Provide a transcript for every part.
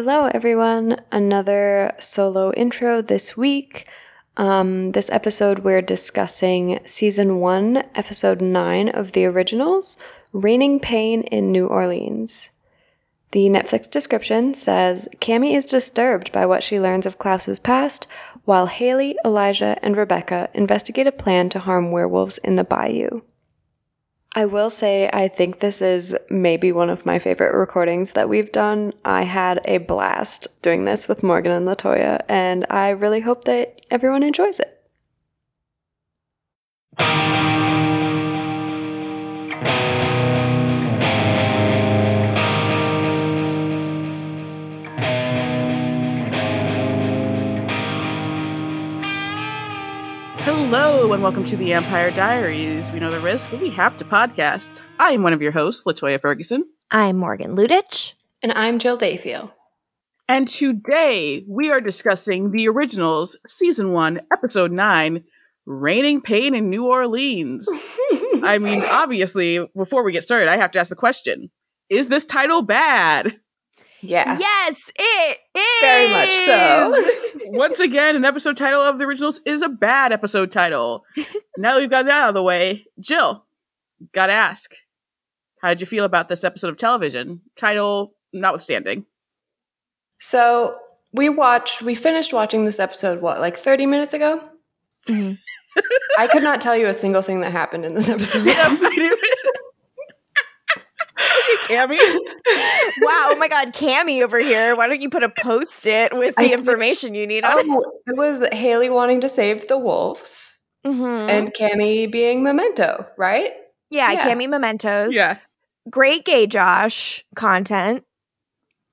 Hello, everyone. Another solo intro this week. Um, this episode, we're discussing season one, episode nine of the originals, Reigning Pain in New Orleans. The Netflix description says Cami is disturbed by what she learns of Klaus's past, while Hayley, Elijah, and Rebekah investigate a plan to harm werewolves in the bayou. I will say, I think this is maybe one of my favorite recordings that we've done. I had a blast doing this with Morgan and LaToya, and I really hope that everyone enjoys it. Hello, and welcome to the AMPire Diaries. We know the risk, but we have to podcast. I am one of your hosts, LaToya Ferguson. I'm Morgan Lutich. And I'm Jill Defiel. And today we are discussing the originals, season one, episode nine, Reigning Pain in New Orleans. I mean, obviously, before we get started, I have to ask the question Is this title bad? Yeah. Yes, it is. Very much so. Once again, an episode title of the originals is a bad episode title. now that we've got that out of the way, Jill, gotta ask, how did you feel about this episode of television? Title notwithstanding. So we watched, we finished watching this episode, what, like 30 minutes ago? Mhm. I could not tell you a single thing that happened in this episode. Cami? wow, oh my god, Cami over here. Why don't you put a post-it with the think- information you need on? Oh, it was Hayley wanting to save the wolves Mhm. and Cami being Memento, right? yeah, yeah. Cami Mementos. Yeah. Great gay Josh content.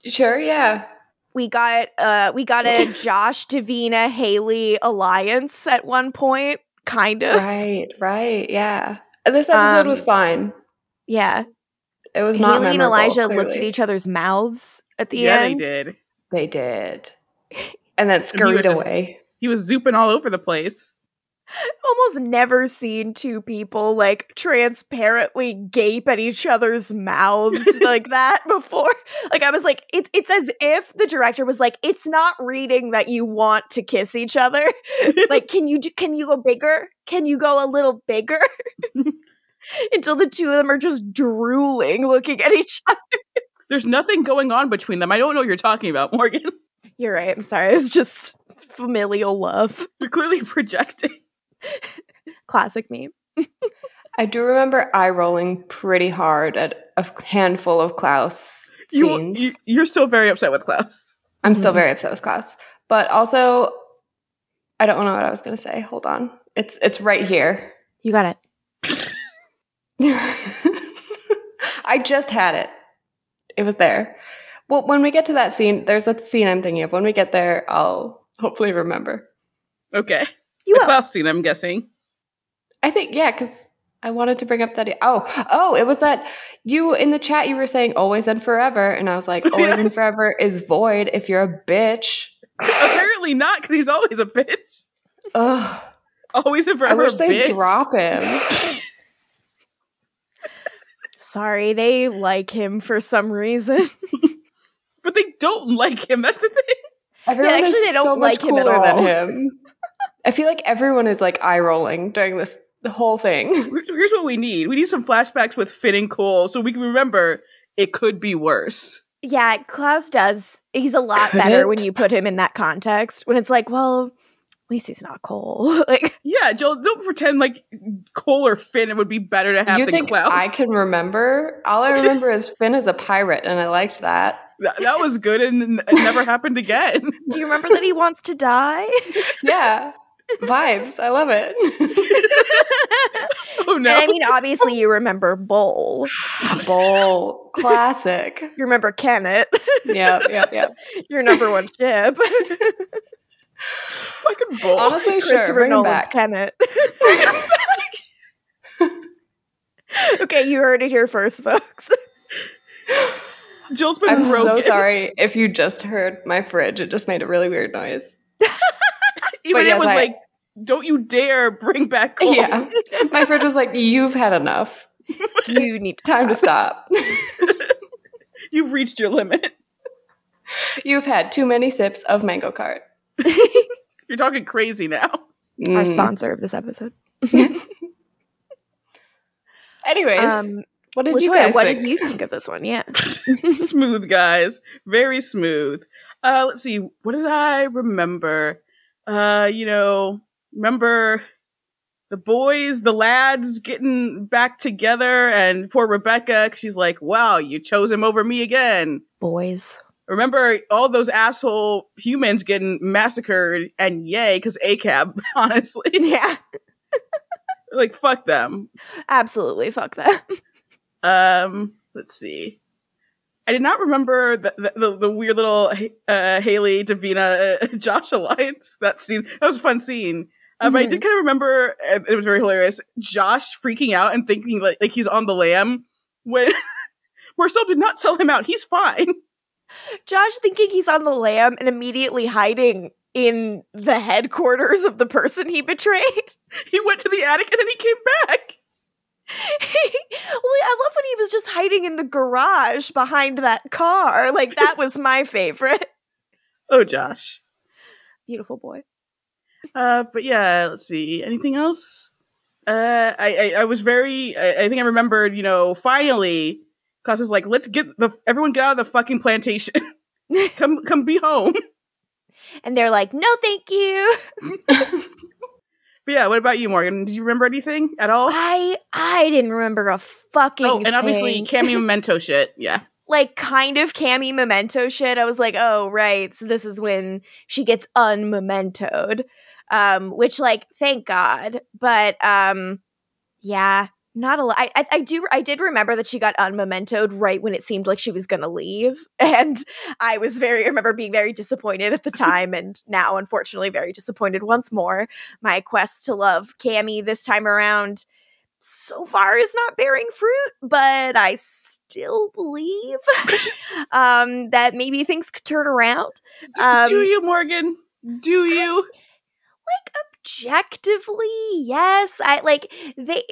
Sure, yeah. We got uh we got a Josh Davina Hayley alliance at one point, kind of. Right, right, yeah. This episode Um, was fine. Yeah. It was not Hayley and memorable, Elijah looked at each other's mouths at the yeah, end. Yeah, they did. They did. And then scurried just- away. He was zooping all over the place. almost never seen two people like transparently gape at each other's mouths like that before. Like I was like, it, it's as if the director was like, it's not reading that you want to kiss each other. like, can you do, can you go bigger? Can you go a little bigger? Until the two of them are just drooling, looking at each other. There's nothing going on between them. I don't know what you're talking about, Morgan. You're right. I'm sorry. It's just familial love. You're clearly projecting. Classic meme. I do remember eye rolling pretty hard at a handful of Klaus scenes. you, you're still very upset with Klaus. I'm still Mhm. very upset with Klaus. But also I don't know what I was gonna say. Hold on. It's it's right here. You got it. I just had it. It was there. Well, when we get to that scene, there's a scene I'm thinking of. When we get there, I'll hopefully remember. Okay. You the will. Scene, I'm guessing. I think yeah, because I wanted to bring up that. Oh, oh, it was that you in the chat. You were saying always and forever, and I was like, always and forever is void if you're a bitch. Apparently not, because he's always a bitch. Ugh, Always and forever. I wish bitch. drop him. Sorry, they like him for some reason. But they don't like him. That's the thing. Everyone actually, is they don't so much like him at cooler all. than him. I feel like everyone is like eye rolling during this the whole thing. Here's what we need. We need some flashbacks with Finn and Kol so we can remember it could be worse. Yeah, Klaus does. He's a lot Could better it? when you put him in that context. When it's like, well, at least he's not Kol. like, Yeah, Jill, don't pretend like Kol or Finn it would be better to have you than think Klaus. I can remember? All I remember is Finn is a pirate, and I liked that. that, that was good and it never happened again. do you remember that he wants to die? Yeah, vibes. I love it. oh no. And I mean, obviously, you remember Bull. Bowl classic. You remember Kenneth, Yep, yep, yep. your number one ship. Fucking bull. Honestly, sure. Christopher Bring him Nolan's back. Kenneth. okay, you heard it here first, folks. Jill's been I'm broken. so sorry if you just heard my fridge. It just made a really weird noise. Even But it yes, was I- like, don't you dare bring back Kol. Yeah, my fridge was like, "You've had enough. You need to Time to stop. stop." You've reached your limit. You've had too many sips of Mango Cart. You're talking crazy now. Our Mm. sponsor of this episode. Anyways, Um, what did you LaToya, guys what think? did you think of this one? Yeah. smooth, guys. Very smooth. Uh, let's see. What did I remember? Uh, you know, remember the boys, the lads getting back together, and poor Rebekah, 'cause she's like, "Wow, you chose him over me again." Boys. Remember all those asshole humans getting massacred, and yay, because ACAB, honestly, Yeah. like fuck them. Absolutely. Fuck them. Um, let's see. I did not remember the the, the, weird little uh, Hayley Davina uh, Josh alliance. That scene that was a fun scene. Uh, But I did kind of remember it was very hilarious. Josh freaking out and thinking like like he's on the lam when Marcel did not sell him out. He's fine. Josh thinking he's on the lam and immediately hiding in the headquarters of the person he betrayed. He went to the attic and then he came back. well, I love when he was just hiding in the garage behind that car. Like that was my favorite. Oh, Josh. Beautiful boy. Uh, but yeah, let's see. Anything else? Uh, I, I, I was very, I, I think I remembered, you know, finally, Klaus is like, let's get the, everyone get out of the fucking plantation. come, come be home. And they're like, "No, thank you." But yeah, what about you, Morgan? Did you remember anything at all? I I didn't remember a fucking Oh, and obviously. Cami Memento shit. Yeah. like kind of Cami memento shit. I was like, oh right, so this is when she gets unmementoed. Um, which like, thank God. But um, yeah, not a lot. I, I I do I did remember that she got unmementoed right when it seemed like she was gonna leave, and I was very I remember being very disappointed at the time, and now unfortunately very disappointed once more. My quest to love Cami this time around so far is not bearing fruit, but I still believe um, that maybe things could turn around. Um, do you, Morgan? Do you? Like objectively, yes. I like they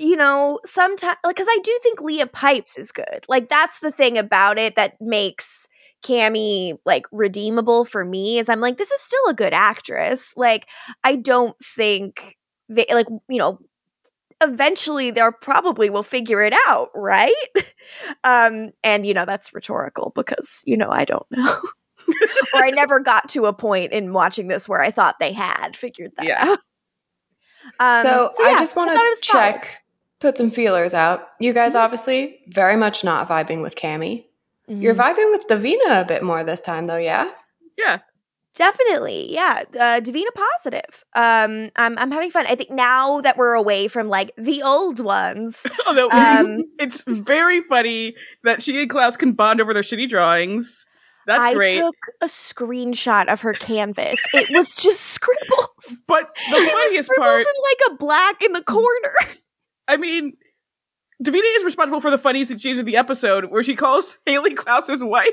you know, sometimes like cuz I do think Leah Pipes is good. Like that's the thing about it that makes Cami like redeemable for me is I'm like this is still a good actress. Like I don't think they like you know eventually they'll probably will figure it out, right? um and you know that's rhetorical because you know I don't know. or I never got to a point in watching this where I thought they had figured that Yeah. out. Um, so, yeah, I just want to was solid. Check, put some feelers out. You guys Mhm. obviously very much not vibing with Cami. You're Mhm. vibing with Davina a bit more this time, though, yeah? Yeah. Definitely, yeah. Uh, Davina positive. Um, I'm I'm having fun. I think now that we're away from like the old ones. Although Um, it's very funny that she and Klaus can bond over their shitty drawings. That's I great. I took a screenshot of her canvas. It was just scribbles. but the It was funniest scribbles part, in like a black in the corner. I mean, Davina is responsible for the funniest exchange of the episode where she calls Hayley Klaus's wife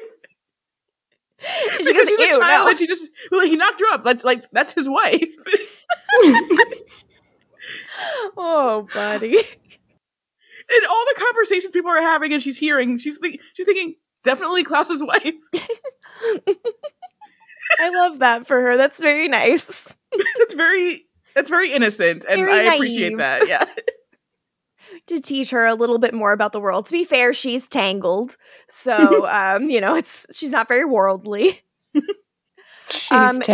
She because goes, she's a child no." and she just well, he knocked her up. That's like that's his wife. Oh, buddy. and all the conversations people are having and she's hearing, she's think, she's thinking definitely Klaus's wife. I love that for her. That's very nice. It's very that's very innocent and Very I appreciate that. Yeah. To teach her a little bit more about the world. To be fair, she's tangled. So, um, you know, it's she's not very worldly. She's Um, shall-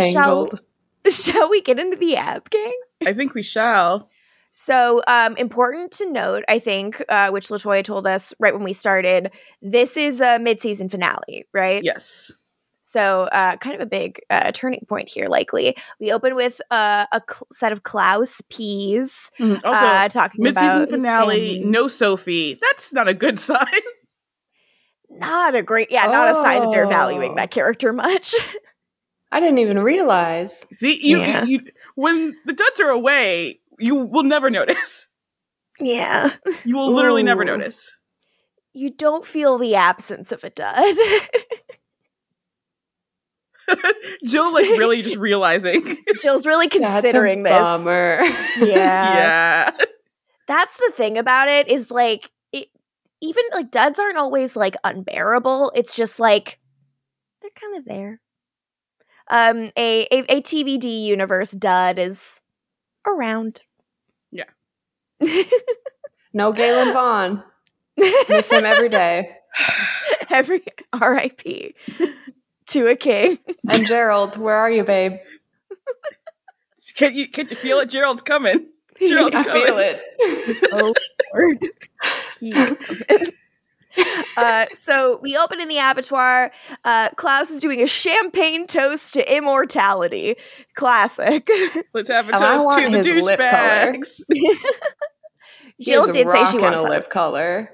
tangled. Shall we get into the app gang? I think we shall. So, um, important to note, I think, uh, which LaToya told us right when we started, this is a mid-season finale, right? Yes. So, uh, kind of a big uh, turning point here, likely. We open with uh, a cl- set of Klaus peas Mhm. Also, uh, talking mid-season about his finale, family. no Sophie. That's not a good sign. Not a great, yeah, not a sign that they're valuing Oh. that character much. I didn't even realize. See, you, Yeah. you, you when the duds are away, you will never notice. yeah. You will literally never notice. You don't feel the absence of a dud. Jill, like, really just realizing. Jill's really That's a considering this. Bummer. Yeah. yeah. That's the thing about it is like it even like duds aren't always like unbearable. It's just like they're kind of there. Um, a, a a TVD universe dud is around. Yeah. No Galen Vaughn. Miss him every day. Every R.I.P. to a king. And Gerald, where are you, babe? Can you can you feel it? Gerald's coming. Gerald's I coming. feel it. oh Lord. Uh, so we open in the abattoir. Uh, Klaus is doing a champagne toast to immortality. Classic. Let's have a toast want to the his lip color. douchebags. Jill did say she rocking wants a lip color.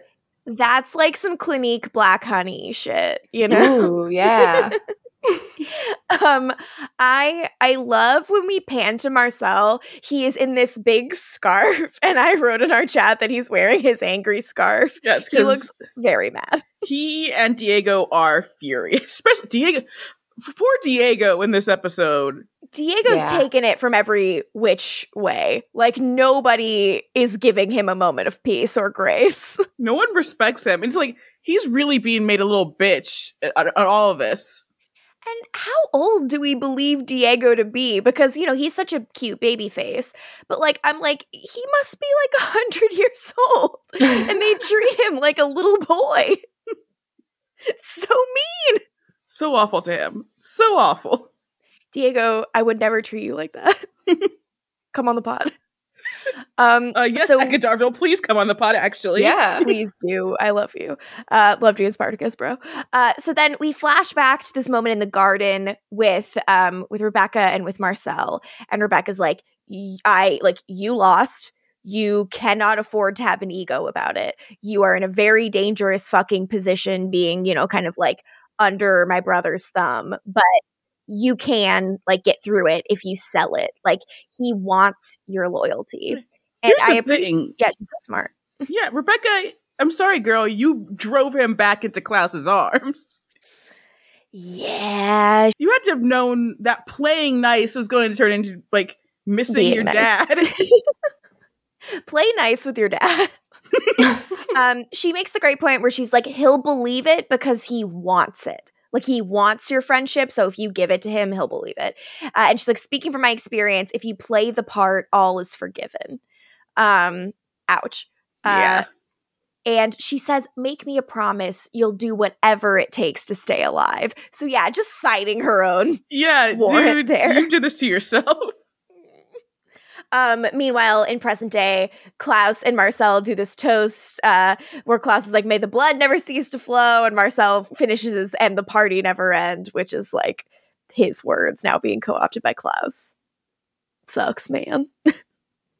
That's like some Clinique black honey shit, you know. Ooh, yeah. um i i love when we pan to marcel he is in this big scarf and i wrote in our chat that he's wearing his angry scarf Yes, he looks very mad he and Diego are furious. Especially Diego. Poor Diego in this episode. diego's Yeah. taken it from every which way like nobody is giving him a moment of peace or grace No one respects him. It's like he's really being made a little bitch at, at all of this. and how old do we believe diego to be because you know he's such a cute baby face but like i'm like he must be like a hundred years old and they treat him like a little boy. It's so mean. So awful to him. So awful. Diego, I would never treat you like that. come on the pod. Um Uh, yes, so Darville, please come on the pod. Actually, Yeah. please do. I love you. Uh loved you as Spartacus, bro. Uh so then we flash back to this moment in the garden with um with Rebekah and with Marcel. And Rebekah's like, I like you lost. You cannot afford to have an ego about it. You are in a very dangerous fucking position being, you know, kind of like under my brother's thumb, but you can like get through it if you sell it. Like he wants your loyalty. And Here's I the appreciate thing. yeah, she's so smart. Yeah, Rebekah. I'm sorry, girl. You drove him back into Klaus's arms. Yeah, You had to have known that playing nice was going to turn into like missing Being your nice. dad. play nice with your dad. um, she makes the great point where she's like, he'll believe it because he wants it. Like he wants your friendship, so if you give it to him, he'll believe it. Uh, and she's like, speaking from my experience, if you play the part, all is forgiven. Um, ouch. yeah. Uh, and she says, Make me a promise you'll do whatever it takes to stay alive. So, yeah, just citing her own Yeah, dude, there. you did this to yourself. Um, meanwhile, in present day, Klaus and Marcel do this toast uh, where Klaus is like, May the blood never cease to flow. And Marcel finishes his and the party never end, which is like his words now being co opted by Klaus. Sucks, man.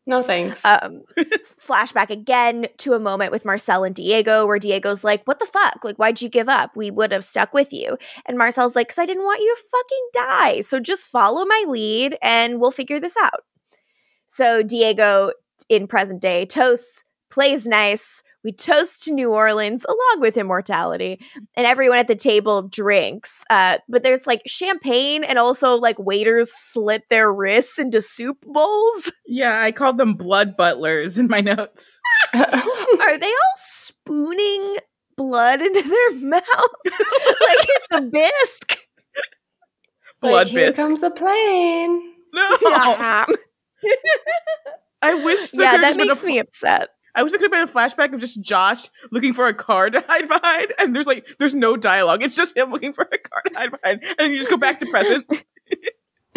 No thanks. Um, flashback again to a moment with Marcel and Diego where Diego's like, What the fuck? Like, why'd you give up? We would have stuck with you. And Marcel's like, Because I didn't want you to fucking die. So just follow my lead and we'll figure this out. So Diego in present day toasts, plays nice. We toast to New Orleans along with immortality, and everyone at the table drinks. Uh, but there's like champagne, and also like waiters slit their wrists into soup bowls. Yeah, I called them blood butlers in my notes. Are they all spooning blood into their mouth like it's a bisque? Like, Blood here bisque. comes the plane. No, yeah, I wish the yeah that makes me upset. I wish there could have been a flashback of just Josh looking for a car to hide behind, and there's like there's no dialogue. It's just him looking for a car to hide behind, and you just go back to present.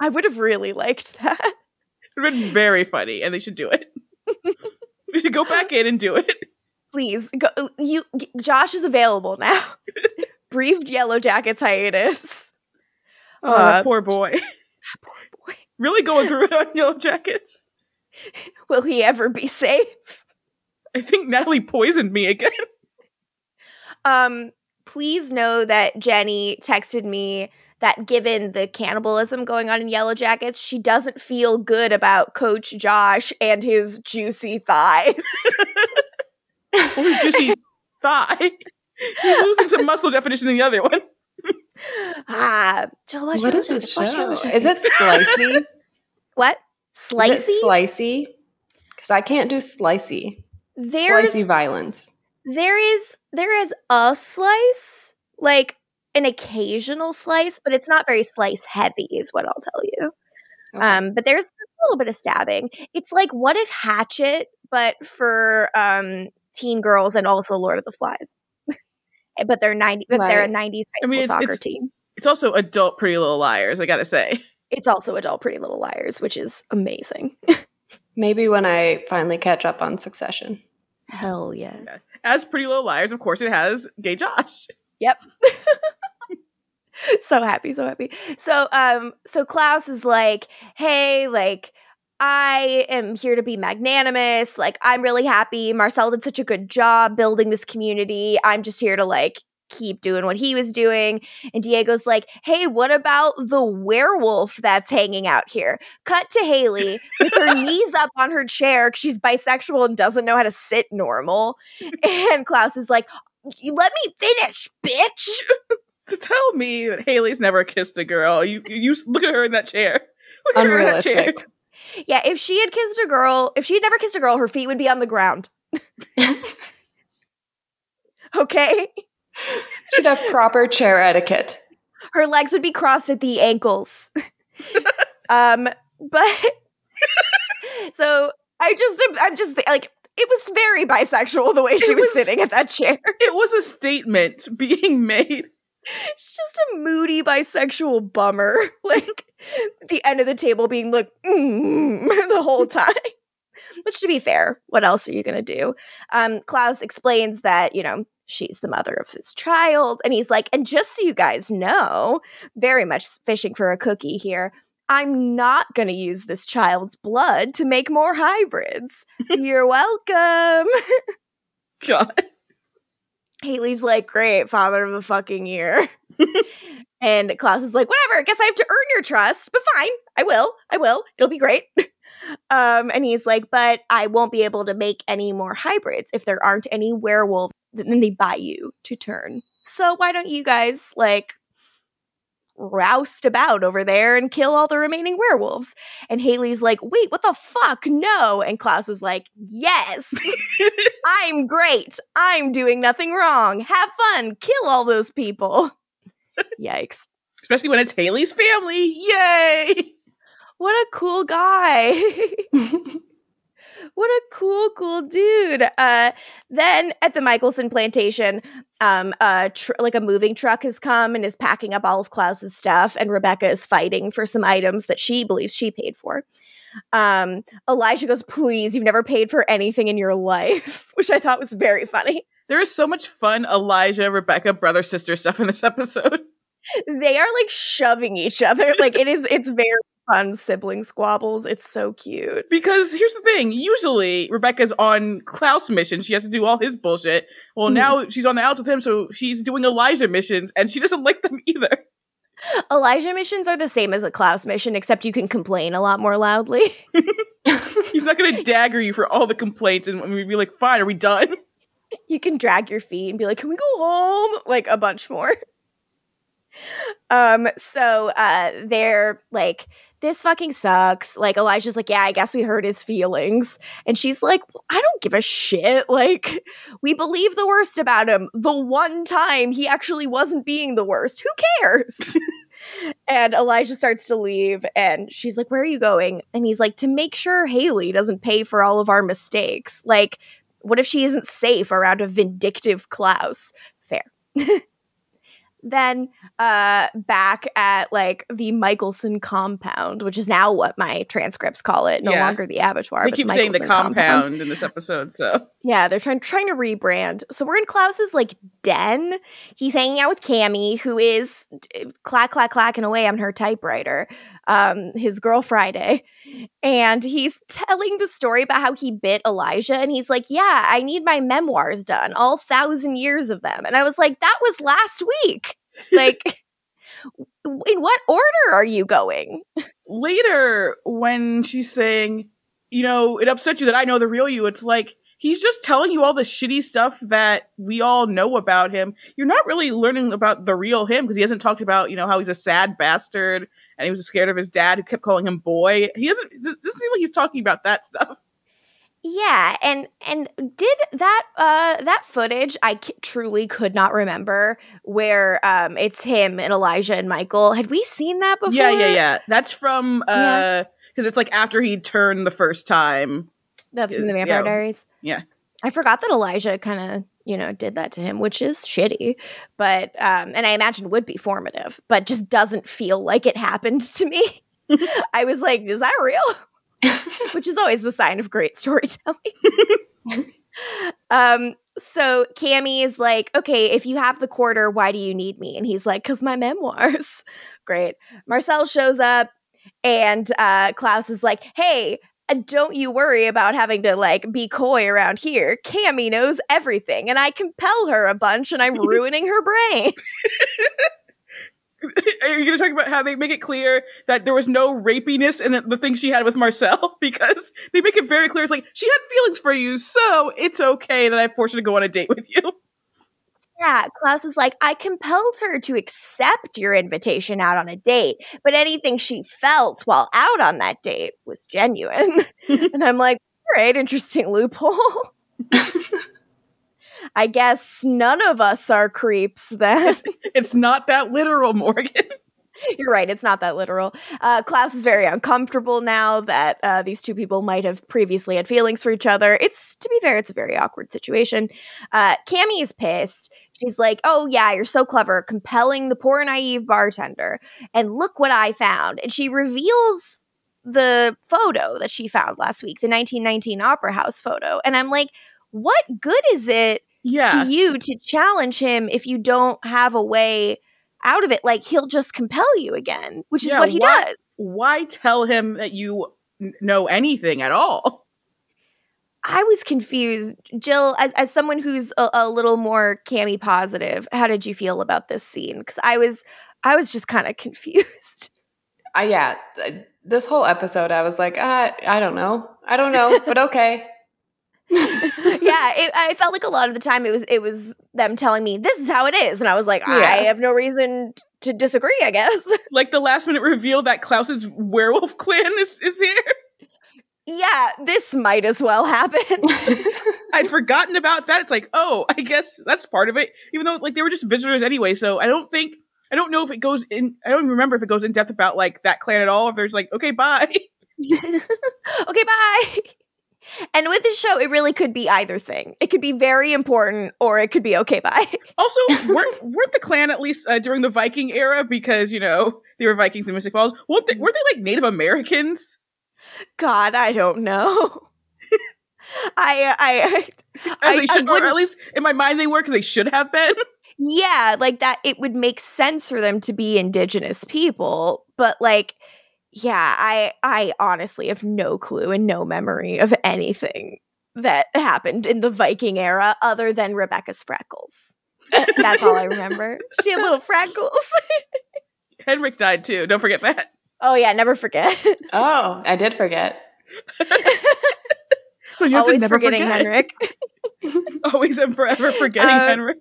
I would have really liked that. It would have been very funny, and they should do it. they should go back in and do it. Please, go, you. Josh is available now. Brief Yellowjackets hiatus. Oh, Uh, poor boy. Poor boy. Really going through it on Yellow Jackets. Will he ever be safe? I think Natalie poisoned me again. Um, please know that Jenny texted me that given the cannibalism going on in Yellowjackets, she doesn't feel good about Coach Josh and his juicy thighs. Or his juicy thigh. He's losing some muscle definition in the other one. Ah, what is this show? Is it slicey? what? Slicey? it slicey? Because I can't do slicey. There's Slicey violence. there is there is a slice like an occasional slice, but it's not very slice heavy, is what I'll tell you. Okay. Um, but there's a little bit of stabbing. It's like what if Hatchet, but for um teen girls and also Lord of the Flies. But they're ninety but they're a Right. nineties high I mean, school it's- soccer it's- team. It's also adult Pretty Little Liars. I gotta say. It's also adult Pretty Little Liars, which is amazing. Maybe when I finally catch up on Succession. Hell yes. Yeah. As Pretty Little Liars, of course, it has Gay Josh. Yep. so happy, so happy. So um so Klaus is like, "Hey, like I am here to be magnanimous. Like I'm really happy Marcel did such a good job building this community. I'm just here to like keep doing what he was doing." And Diego's like, "Hey, what about the werewolf that's hanging out here?" Cut to Hayley with her knees up on her chair 'cause she's bisexual and doesn't know how to sit normal. And Klaus is like, let me finish, bitch." To tell me that Hayley's never kissed a girl, you you, you look at her in that chair. Look at her in that chair. Yeah, if she had kissed a girl, if she had never kissed a girl, her feet would be on the ground. okay? Should have proper chair etiquette. Her legs would be crossed at the ankles. um, but so I just I'm just like it was very bisexual the way she was, was- sitting at that chair. It was a statement being made. It's just a moody bisexual bummer. Like the end of the table being like mm, the whole time. Which to be fair, what else are you gonna do? Um, Klaus explains that, you know, she's the mother of his child, and he's like, and just so you guys know, very much fishing for a cookie here. I'm not going to use this child's blood to make more hybrids. You're welcome. God. Hayley's like, great, father of the fucking year. and Klaus is like, whatever, I guess I have to earn your trust, but fine, I will, I will, it'll be great. um, and he's like, but I won't be able to make any more hybrids if there aren't any werewolves. Then they buy you to turn. So why don't you guys like roust about over there and kill all the remaining werewolves? And Hayley's like, wait, what the fuck? No. And Klaus is like, yes. I'm great. I'm doing nothing wrong. Have fun. Kill all those people. Yikes. Especially when it's Hayley's family. Yay! What a cool guy. what a cool, cool dude. Uh, then at the Mikaelson plantation, um, uh, tr- like a moving truck has come and is packing up all of Klaus's stuff, and Rebekah is fighting for some items that she believes she paid for. Um, Elijah goes, "Please, you've never paid for anything in your life," which I thought was very funny. There is so much fun Elijah, Rebekah, brother, sister stuff in this episode. they are like shoving each other. Like it is, it's very fun sibling squabbles. It's so cute. Because here's the thing usually Rebekah's on Klaus mission. She has to do all his bullshit. Well, Mhm. now she's on the outs with him, so she's doing Elijah missions, and she doesn't like them either. Elijah missions are the same as a Klaus mission, except you can complain a lot more loudly. He's not going to dagger you for all the complaints and we'd be like, fine, are we done? you can drag your feet and be like, "Can we go home?" Like a bunch more. um. So, uh, they're like. This fucking sucks. Like Elijah's like, yeah, I guess we hurt his feelings. And she's like, I don't give a shit. Like, we believe the worst about him. The one time he actually wasn't being the worst. Who cares? and Elijah starts to leave and she's like, Where are you going? And he's like, To make sure Hayley doesn't pay for all of our mistakes. Like, what if she isn't safe around a vindictive Klaus? Fair. then uh back at like the Mikaelson compound, which is now what my transcripts call it, no Yeah. longer the abattoir. we but keep saying the Mikaelson compound, in this episode, so. yeah, they're trying trying to rebrand. So we're in Klaus's like den. He's hanging out with Cami, who is uh, clack clack clacking away on her typewriter. Um, his girl Friday, and he's telling the story about how he bit Elijah, and he's like, "Yeah, I need my memoirs done, all thousand years of them." And I was like, "That was last week. Like, in what order are you going?" Later, when she's saying, you know, it upset you that I know the real you, it's like, he's just telling you all the shitty stuff that we all know about him. You're not really learning about the real him because he hasn't talked about, you know, how he's a sad bastard and he was scared of his dad who kept calling him boy. He doesn't, doesn't seem like he's talking about that stuff. Yeah, and and did that uh that footage I c- truly could not remember where um it's him and Elijah and Mikael. Had we seen that before? Yeah, yeah, yeah. That's from uh Yeah. because it's like after he turned the first time. That's from the Vampire yeah. Diaries. Yeah. I forgot that Elijah kind of, you know, did that to him, which is shitty. But um and I imagine would be formative, but just doesn't feel like it happened to me. I was like, is that real? which is always the sign of great storytelling. um so Cami is like, "Okay, if you have the quarter, why do you need me?" And he's like, "Cuz my memoirs." Great. Marcel shows up and uh Klaus is like, "Hey, don't you worry about having to like be coy around here. Cami knows everything and I compel her a bunch and I'm ruining her brain." Are you going to talk about how they make it clear that there was no rapiness in the, thing she had with Marcel? Because they make it very clear. It's like, she had feelings for you, so it's okay that I forced her to go on a date with you. Yeah, Klaus is like, I compelled her to accept your invitation out on a date, but anything she felt while out on that date was genuine. and I'm like, all right, interesting loophole. I guess none of us are creeps then. It's not that literal, Morgan. You're right, it's not that literal. Uh, Klaus is very uncomfortable now that uh, these two people might have previously had feelings for each other. It's, to be fair, it's a very awkward situation. Uh, Cami is pissed. She's like, oh, yeah, you're so clever, compelling the poor naive bartender. And look what I found. And she reveals the photo that she found last week, the 1919 Opera House photo. And I'm like, what good is it Yeah. to you to challenge him if you don't have a way out of it? Like, he'll just compel you again, which is Yeah, what he why- does. Why tell him that you know anything at all? I was confused. Jill, as, as someone who's a, a little more Cami positive, how did you feel about this scene? Because I was, I was just kind of confused. Uh, yeah, this whole episode, I was like, uh, I don't know. I don't know, but okay. yeah, it, I felt like a lot of the time it was it was them telling me this is how it is, and I was like, I have no reason to disagree. I guess. Like the last minute reveal that Klaus's werewolf clan is, is here. Yeah, this might as well happen. I'd forgotten about that. It's like, oh, I guess that's part of it. Even though like they were just visitors anyway, so I don't think I don't know if it goes in I don't even remember if it goes in depth about like that clan at all. If there's like, okay, bye. okay, bye. And with this show, it really could be either thing. It could be very important, or it could be okay, bye. Also, weren't, weren't the clan at least uh, during the Viking era because you know they were Vikings in Mystic Falls? Weren't they, weren't they like Native Americans? God, I don't know. Uh, I, I, As I- they I should, or at least in my mind they were because they should have been. yeah, like that. It would make sense for them to be indigenous people, but like, yeah, I, I honestly have no clue and no memory of anything that happened in the Viking era other than Rebekah's freckles. That's all I remember. She had little freckles. Henrik died too. Don't forget that. Oh yeah, never forget. oh, I did forget. So you have to Always never forgetting forget. Henrik. Always and forever forgetting Uh, Henrik.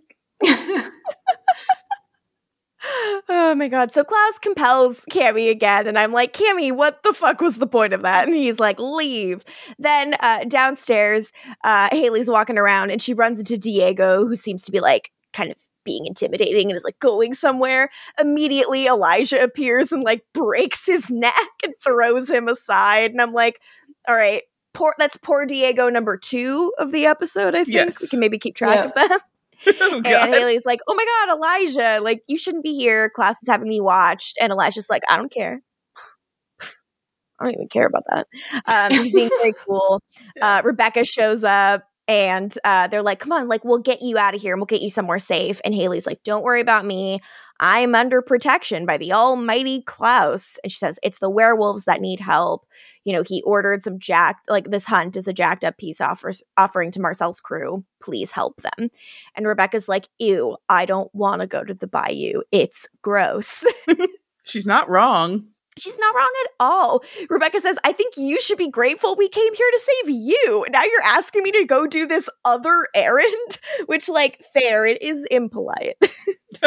Oh my god. So Klaus compels Cami again, and I'm like, Cami, what the fuck was the point of that? And he's like, leave. Then uh, downstairs, uh, Hayley's walking around and she runs into Diego, who seems to be like kind of being intimidating and is like going somewhere. Immediately, Elijah appears and like breaks his neck and throws him aside. And I'm like, all right. Poor, that's poor Diego number two of the episode, I think. Yes. We can maybe keep track Yeah. of them. oh And. Hayley's like, "Oh my god, Elijah! Like you shouldn't be here. Klaus is having me watched." And Elijah's like, "I don't care. I don't even care about that." Um, he's being very cool. Uh, Rebekah shows up, and uh, they're like, "Come on, like we'll get you out of here, and we'll get you somewhere safe." And Hayley's like, "Don't worry about me. I'm under protection by the almighty Klaus." And she says, "It's the werewolves that need help." You know, he ordered some jacked, like this hunt is a jacked up peace offers offering to Marcel's crew. Please help them. And Rebekah's like, ew, I don't want to go to the bayou. It's gross. She's not wrong. She's not wrong at all. Rebekah says, I think you should be grateful we came here to save you. Now you're asking me to go do this other errand, which, like, fair, it is impolite.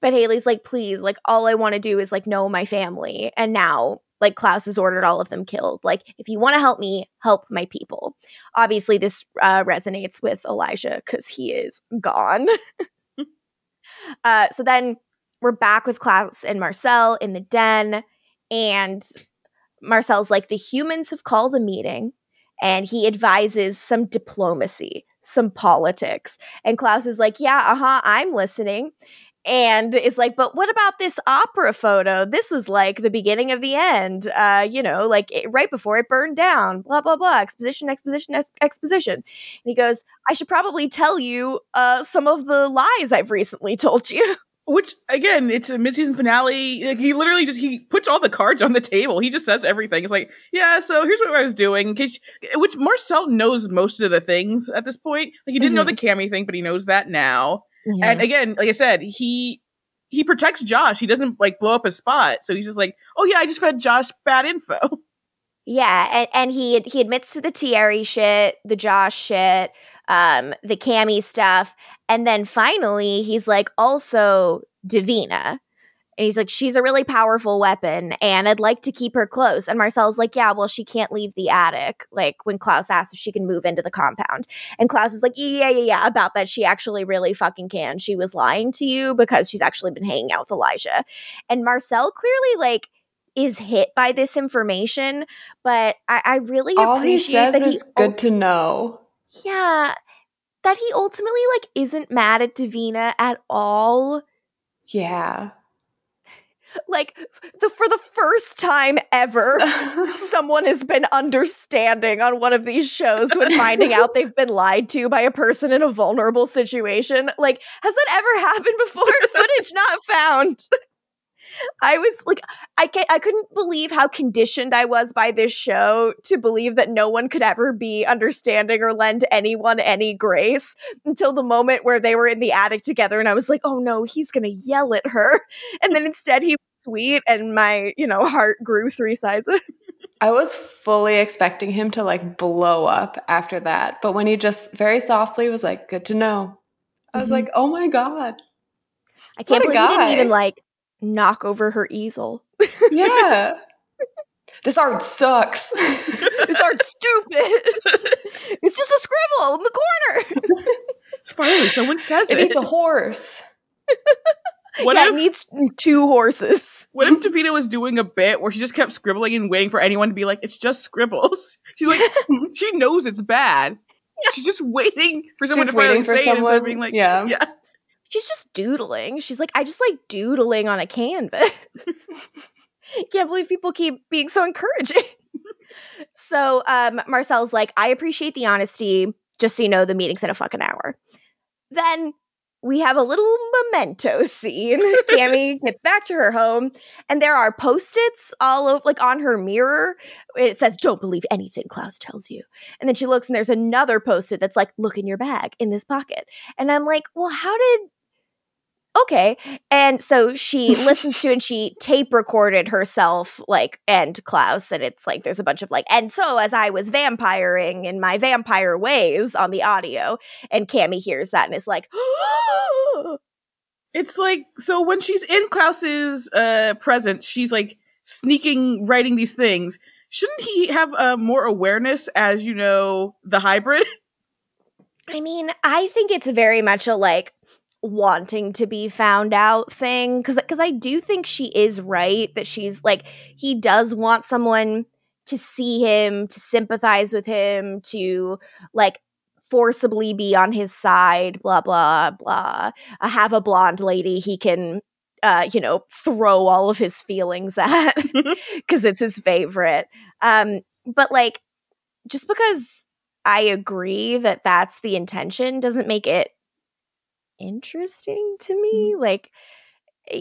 but Hayley's like, please, like, all I want to do is, like, know my family. And now like Klaus has ordered all of them killed. Like, if you want to help me, help my people. Obviously, this uh, resonates with Elijah because he is gone. uh, so then we're back with Klaus and Marcel in the den, and Marcel's like, the humans have called a meeting, and he advises some diplomacy, some politics. And Klaus is like, yeah, uh huh, I'm listening and is like, but what about this opera photo? This was like the beginning of the end, uh, you know, like it, right before it burned down, blah, blah, blah, exposition, exposition, ex- exposition. And he goes, I should probably tell you uh, some of the lies I've recently told you. Which again, it's a mid-season finale. Like he literally just he puts all the cards on the table. He just says everything. It's like, yeah, so here's what I was doing. In case, which Marcel knows most of the things at this point. Like he didn't mm-hmm. know the Cami thing, but he knows that now. Mm-hmm. And again, like I said, he he protects Josh. He doesn't like blow up his spot. So he's just like, oh yeah, I just fed Josh bad info. Yeah, and and he he admits to the Thierry shit, the Josh shit, um, the Cami stuff, and then finally he's like, also Davina. And he's like, she's a really powerful weapon, and I'd like to keep her close. And Marcel's like, yeah, well, she can't leave the attic. Like when Klaus asks if she can move into the compound, and Klaus is like, yeah, yeah, yeah, about that. She actually really fucking can. She was lying to you because she's actually been hanging out with Elijah. And Marcel clearly like is hit by this information, but I, I really All appreciate he says that is good to know. Yeah, that he ultimately like isn't mad at Davina at all. Yeah. Like the for the first time ever someone has been understanding on one of these shows when finding out they've been lied to by a person in a vulnerable situation. Like has that ever happened before? Footage not found I was like, I can't, I couldn't believe how conditioned I was by this show to believe that no one could ever be understanding or lend anyone any grace until the moment where they were in the attic together, and I was like, oh no, he's gonna yell at her, and then instead he was sweet, and my you know heart grew three sizes. I was fully expecting him to like blow up after that, but when he just very softly was like, "Good to know," I was mm-hmm. like, "Oh my god." I can't believe guy. he didn't even like knock over her easel. yeah. This art sucks. this art's stupid. it's just a scribble in the corner. it's finally someone says it. It needs a horse. What yeah, if, it needs two horses. What if Davina was doing a bit where she just kept scribbling and waiting for anyone to be like, "It's just scribbles." She's like, she knows it's bad. She's just waiting for someone She's to finally say someone, it instead of being like, "Yeah, yeah." She's just doodling. She's like, I just like doodling on a canvas. Can't believe people keep being so encouraging. so um, Marcel's like, I appreciate the honesty. Just so you know, the meeting's in a fucking hour. Then we have a little memento scene. Cami gets back to her home, and there are post-its all over, like on her mirror. It says, "Don't believe anything Klaus tells you." And then she looks, and there's another post-it that's like, "Look in your bag in this pocket." And I'm like, "Well, how did okay. And so she listens to and she tape recorded herself, like, and Klaus. And it's like, there's a bunch of like, and so as I was vampiring in my vampire ways on the audio, and Cami hears that and is like, it's like, so when she's in Klaus's uh, presence, she's like sneaking, writing these things. Shouldn't he have uh, more awareness as, you know, the hybrid? I mean, I think it's very much a like, wanting to be found out thing cuz cuz I do think she is right that she's like he does want someone to see him, to sympathize with him, to like forcibly be on his side, blah blah blah. Uh, have a blonde lady he can uh, you know, throw all of his feelings at because it's his favorite. Um, but like, just because I agree that that's the intention doesn't make it interesting to me. Mm. Like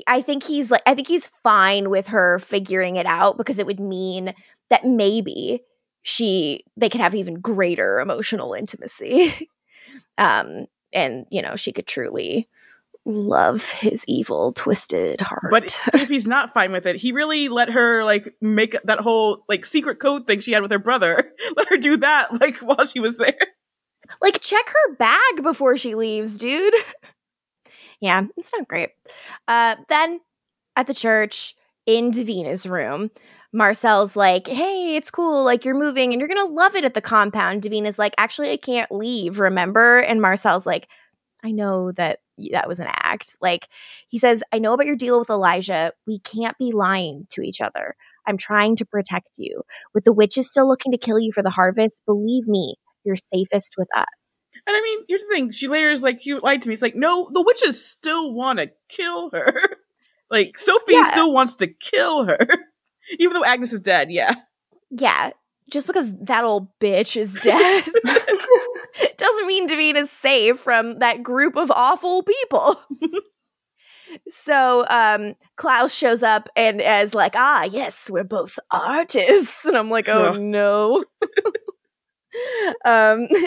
I think he's like I think he's fine with her figuring it out because it would mean that maybe she they could have even greater emotional intimacy. um and you know, she could truly love his evil twisted heart. But if he's not fine with it, he really let her like make that whole like secret code thing she had with her brother. Let her do that like while she was there. Like, check her bag before she leaves, dude. yeah, it's not great. Uh, then at the church, in Davina's room, Marcel's like, hey, it's cool. Like, you're moving and you're going to love it at the compound. Davina's like, actually, I can't leave, remember? And Marcel's like, I know that that was an act. Like, he says, I know about your deal with Elijah. We can't be lying to each other. I'm trying to protect you. With the witches still looking to kill you for the harvest, believe me, you're safest with us. And I mean, here's the thing. She layers like you lied to me. It's like, no, the witches still want to kill her. like Sophie Yeah. still wants to kill her, even though Agnes is dead. Yeah, Yeah, just because that old bitch is dead doesn't mean Davina's safe from that group of awful people. so um Klaus shows up and is like, ah, yes, we're both artists. And I'm like, oh Yeah. no. Um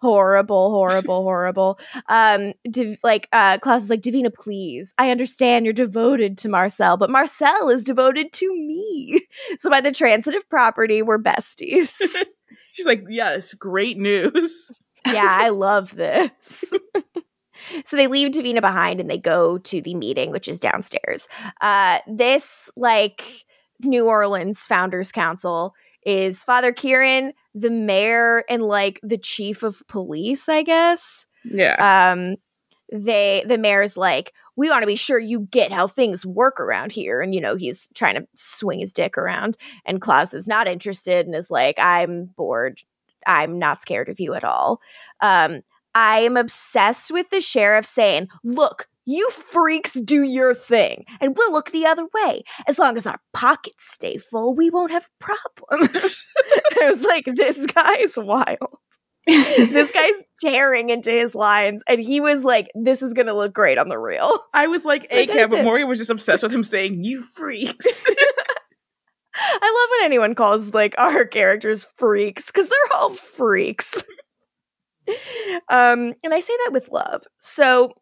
horrible horrible horrible. Um Div- like uh klaus is like davina please. I understand you're devoted to marcel but marcel is devoted to me. So by the transitive property we're besties. She's like, yes, great news. yeah i love this. So they leave davina behind and they go to the meeting which is downstairs. Uh this like new orleans founders council is father kieran the mayor and like the chief of police i guess. Yeah, um they the mayor's like we want to be sure you get how things work around here. And you know he's trying to swing his dick around. And klaus is not interested and is like i'm bored. I'm not scared of you at all. Um i am obsessed with the sheriff saying look you freaks do your thing and we'll look the other way. As long as our pockets stay full we won't have a problem. I was like this guy's wild. This guy's tearing into his lines and he was like this is gonna look great on the reel I was like, A Cab, but. Maury was just obsessed with him saying, "You freaks." i love when anyone calls like our characters freaks because they're all freaks. Um and i say that with love. So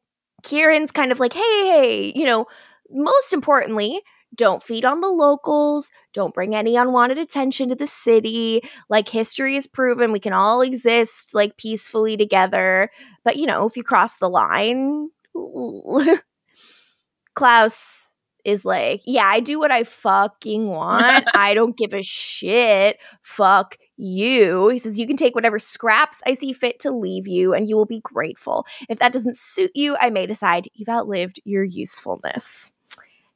kieran's kind of like hey hey you know? Most importantly don't feed on the locals don't bring any unwanted attention to the city like history has proven we can all exist like peacefully together. But you know if you cross the line klaus is like yeah i do what i fucking want. I don't give a shit. Fuck you he says you can take whatever scraps i see fit to leave you and you will be grateful if that doesn't suit you i may decide you've outlived your usefulness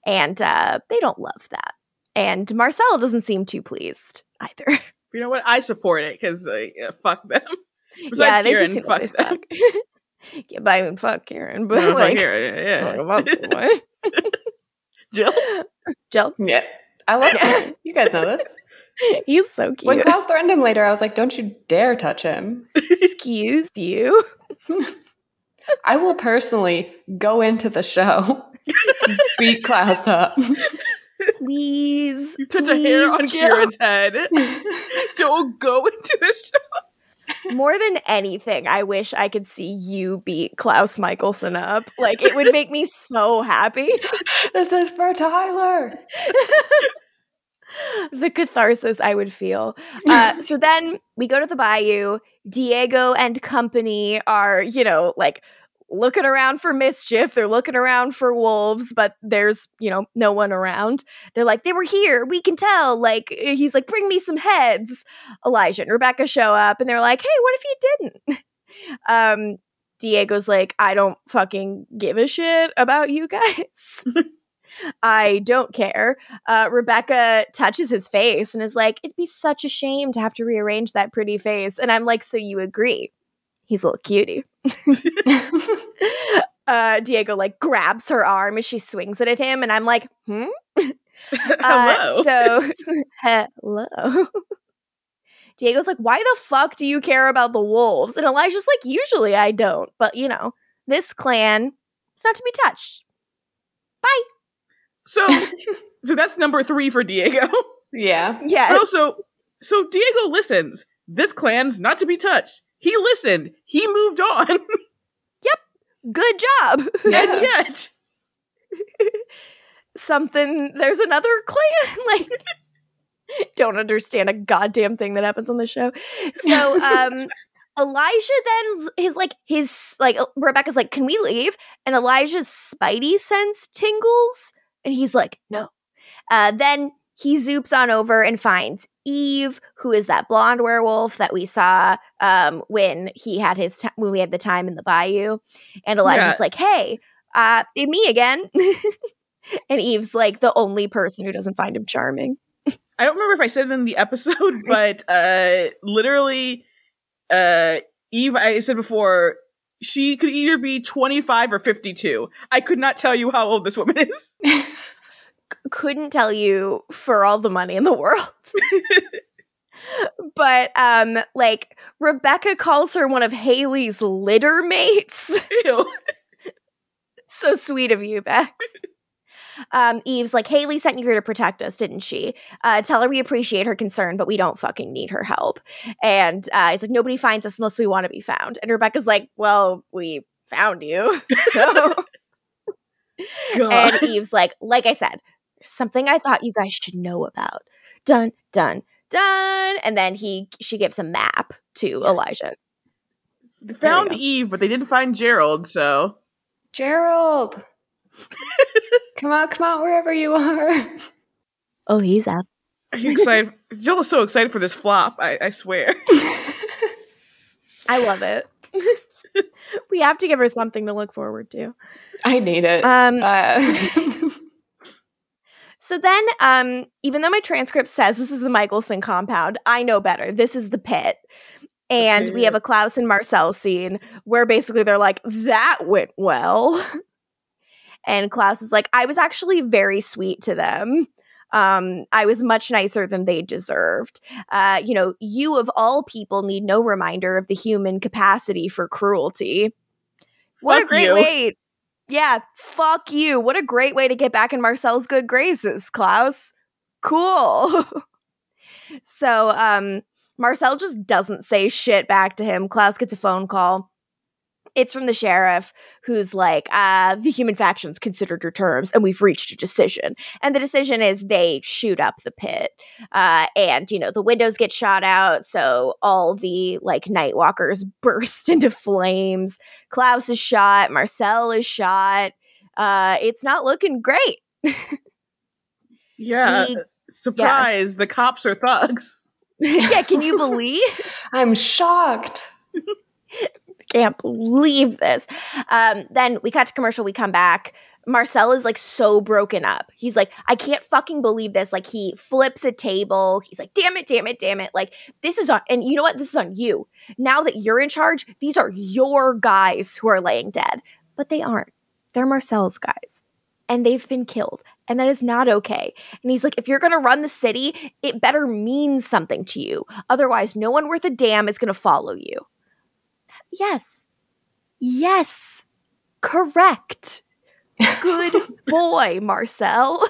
and uh, they don't love that and marcel doesn't seem too pleased either you know what? I support it because uh, yeah, fuck them. Besides yeah, they Kieran, just seem fuck them. suck. yeah, but I mean, fuck Karen, but No, fuck like, Kieran, yeah. like, that's the way. Jill, Jill, Yeah. I love Yeah. You guys know this. he's so cute. When Klaus threatened him later, I was like, don't you dare touch him. Excuse you. I will personally go into the show, beat Klaus up. Please. you touch a hair on Jill. Kieran's head. Don't go into the show. More than anything, I wish I could see you beat Klaus Mikaelson up. Like, it would make me so happy. this is for Tyler. the catharsis I would feel. Uh, so then we go to the bayou. Diego and company are, you know, like looking around for mischief. They're looking around for wolves, but there's, you know, no one around. They're like, they were here. We can tell. Like, he's like, bring me some heads. Elijah and Rebekah show up and they're like, hey, what if you didn't? Um, Diego's like, I don't fucking give a shit about you guys. I don't care. Uh, Rebekah touches his face and is like, It'd be such a shame to have to rearrange that pretty face. And I'm like, So you agree? He's a little cutie. uh, Diego like grabs her arm as she swings it at him, and I'm like, Hmm? Hello. Uh, so, hello. Diego's like, Why the fuck do you care about the wolves? And Elijah's like, Usually I don't, but you know, this clan is not to be touched. Bye. So, so that's number three for Diego. yeah. Yeah. But also, so Diego listens. This clan's not to be touched. He listened. He moved on. Yep. Good job. Yeah. and yet, Something there's another clan. like don't understand a goddamn thing that happens on the show. So um Elijah then his like his like Rebekah's like, can we leave? And Elijah's spidey sense tingles, and he's like, no. Uh then he zoops on over and finds Eve, who is that blonde werewolf that we saw um, when he had his t- when we had the time in the bayou. And Elijah's Yeah. like, "Hey, uh, me again." and Eve's like the only person who doesn't find him charming. I don't remember if I said it in the episode, but uh literally uh Eve I said before she could either be 25 or 52. I could not tell you how old this woman is. couldn't tell you for all the money in the world. but um like Rebekah calls her one of Hayley's litter mates. Ew. so sweet of you, Bex. Um, Eve's like, Hayley sent you here to protect us, didn't she? Uh, tell her we appreciate her concern, but we don't fucking need her help. And uh, he's like, nobody finds us unless we want to be found. And Rebekah's like, well, we found you. So God. and Eve's like, like I said, something I thought you guys should know about. Done, done, done. And then he she gives a map to Elijah. They found. Eve, but they didn't find Gerald, so Gerald. come out, come out wherever you are. Oh, he's out. are you excited? Jill is so excited for this flop, I, I swear. I love it. we have to give her something to look forward to. I need it. Um, Uh, so then, um, even though my transcript says this is the Mikaelson compound, I know better. This is the pit. And we have a Klaus and Marcel scene where basically they're like, that went well. And Klaus is like, I was actually very sweet to them. Um, I was much nicer than they deserved. Uh, you know, you of all people need no reminder of the human capacity for cruelty. What a great you. way. Yeah, fuck you. What a great way to get back in Marcel's good graces, Klaus. Cool. so, um, Marcel just doesn't say shit back to him. Klaus gets a phone call. It's from the sheriff who's like, uh, the human factions considered your terms and we've reached a decision. And the decision is they shoot up the pit. Uh, and, you know, the windows get shot out. So all the like night walkers burst into flames. Klaus is shot. Marcel is shot. Uh, it's not looking great. Yeah. We- Surprise, the cops are thugs. yeah, can you believe? I'm shocked. Can't believe this. Um, then we cut to commercial, we come back. Marcel is like so broken up. He's like, I can't fucking believe this. Like, he flips a table. He's like, damn it, damn it, damn it. Like, this is on, and you know what? This is on you. Now that you're in charge, these are your guys who are laying dead. But they aren't. They're Marcel's guys. And they've been killed. And that is not okay. And he's like, if you're going to run the city, it better mean something to you. Otherwise, no one worth a damn is going to follow you. Yes. Yes. Correct. Good boy, Marcel.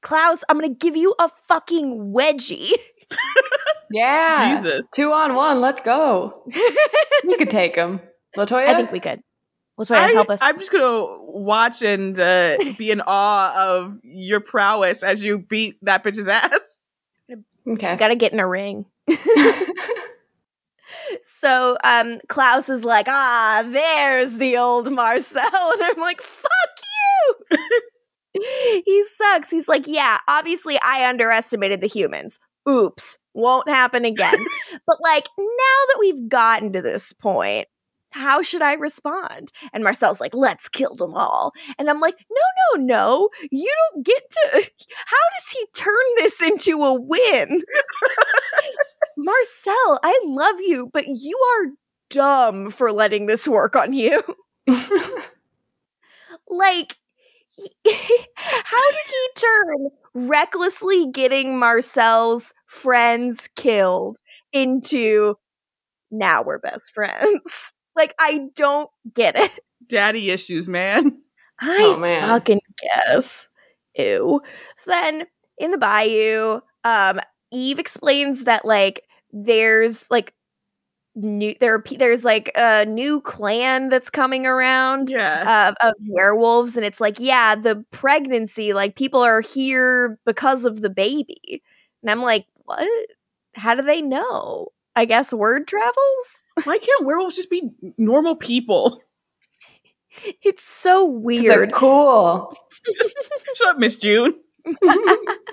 Klaus, I'm going to give you a fucking wedgie. Yeah. Jesus. Two on one. Let's go. You could take him. LaToya? I think we could. Let's I, to help us. I'm just gonna watch and uh, be in awe of your prowess as you beat that bitch's ass. okay. Got to get in a ring. So um Klaus is like, ah, there's the old Marcel. And I'm like, fuck you. he sucks. He's like, yeah, obviously I underestimated the humans. Oops, won't happen again. but like, now that we've gotten to this point, how should I respond? And Marcel's like, let's kill them all. And I'm like, no, no, no. You don't get to. How does he turn this into a win? Marcel, I love you, but you are dumb for letting this work on you. like, how did he turn recklessly getting Marcel's friends killed into now we're best friends? Like, I don't get it. Daddy issues, man. I Oh, man. fucking guess. Ew. So then in the bayou, um, Eve explains that like there's like new there are, pe- there's like a new clan that's coming around Yeah. Uh, of, of werewolves and it's like yeah the pregnancy like people are here because of the baby and i'm like what how do they know i guess word travels Why can't werewolves just be normal people? it's so 'Cause they're weird cool. Shut up, Miss June.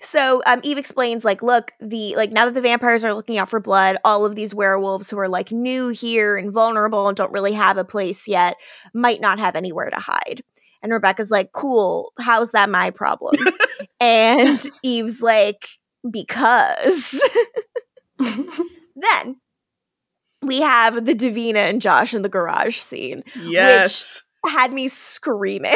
So um, Eve explains, like, look, the like now that the vampires are looking out for blood, all of these werewolves who are like new here and vulnerable and don't really have a place yet might not have anywhere to hide. And Rebekah's like, cool, how's that my problem? and Eve's like, because. then we have the Davina and Josh in the garage scene. Yes. Had me screaming.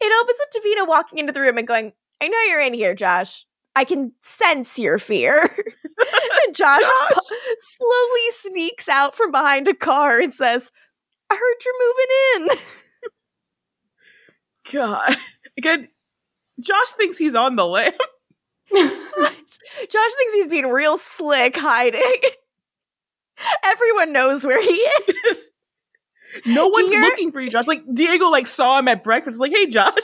It opens with Davina walking into the room and going, I know you're in here, Josh. I can sense your fear. Josh, Josh. slowly sneaks out from behind a car and says, I heard you're moving in. God. Again, Josh thinks he's on the lamp. Josh thinks he's being real slick hiding. Everyone knows where he is. No one's Dear- looking for you, Josh. Like Diego like saw him at breakfast, like, hey Josh.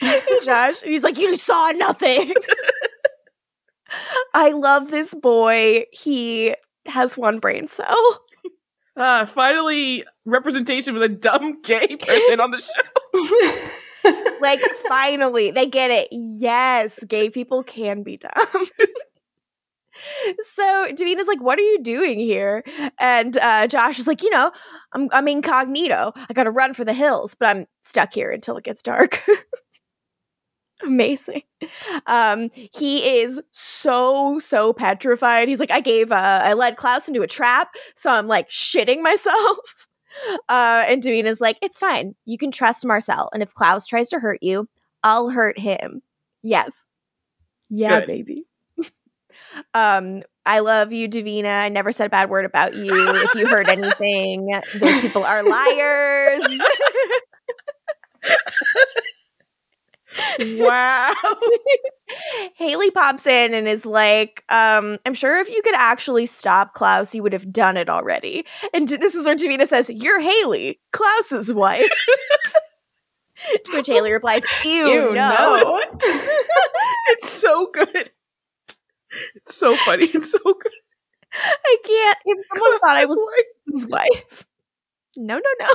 Josh. And he's like, You saw nothing. I love this boy. He has one brain cell. Ah, finally representation with a dumb gay person on the show. Like, finally, they get it. Yes, gay people can be dumb. so Davina's like, "What are you doing here?" And uh, Josh is like, "You know, I'm I'm incognito. I got to run for the hills, but I'm stuck here until it gets dark." Amazing. Um, he is so so petrified. He's like, "I gave uh, I led Klaus into a trap, so I'm like shitting myself." Uh, and Davina's like, "It's fine. You can trust Marcel, and if Klaus tries to hurt you, I'll hurt him." Yes. Yeah, Good. baby. um, I love you, Davina. I never said a bad word about you. If you heard anything, those people are liars. Wow. Hayley pops in and is like, um, I'm sure if you could actually stop Klaus, you would have done it already. And this is where Davina says, You're Hayley, Klaus's wife. to which Hayley replies, Ew, Ew, no. no. it's so good. It's so funny. It's so good. I can't. If someone thought I was wife. his wife. No, no, no.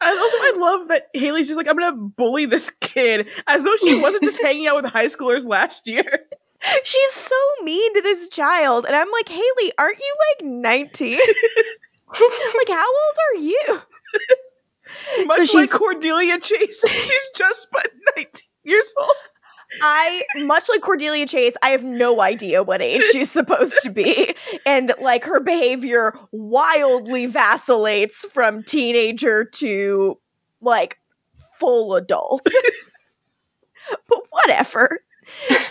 And also, I love that Hayley's just like, I'm gonna bully this kid as though she wasn't just hanging out with high schoolers last year. She's so mean to this child. And I'm like, Hayley, aren't you like 19? like, how old are you? Much like Cordelia Chase, she's just but 19 years old. I, much like Cordelia Chase, I have no idea what age she's supposed to be. And like her behavior wildly vacillates from teenager to like full adult. but whatever.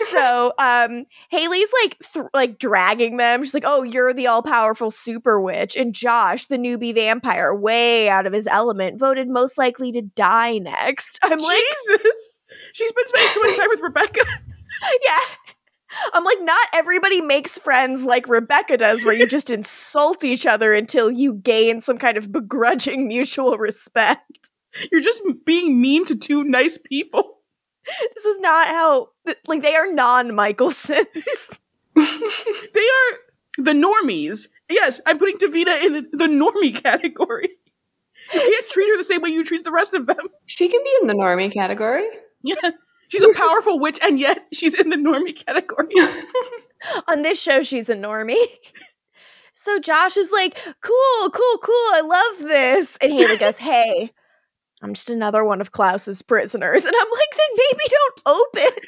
so um Hayley's like th- like dragging them. She's like, "Oh, you're the all-powerful super witch." And Josh, the newbie vampire, way out of his element, voted most likely to die next. I'm like, Jesus. She's been spending too much time with Rebekah. yeah. I'm like, not everybody makes friends like Rebekah does, where you just insult each other until you gain some kind of begrudging mutual respect. You're just being mean to two nice people. This is not how, like, they are non Mikaelsons. They are the normies. Yes, I'm putting Davina in the normie category. You can't treat her the same way you treat the rest of them. she can be in the normie category. Yeah. She's a powerful witch, and yet she's in the normie category. On this show, she's a normie. So Josh is like, cool, cool, cool. I love this. And Hayley goes, hey, I'm just another one of Klaus's prisoners. And I'm like, then maybe don't open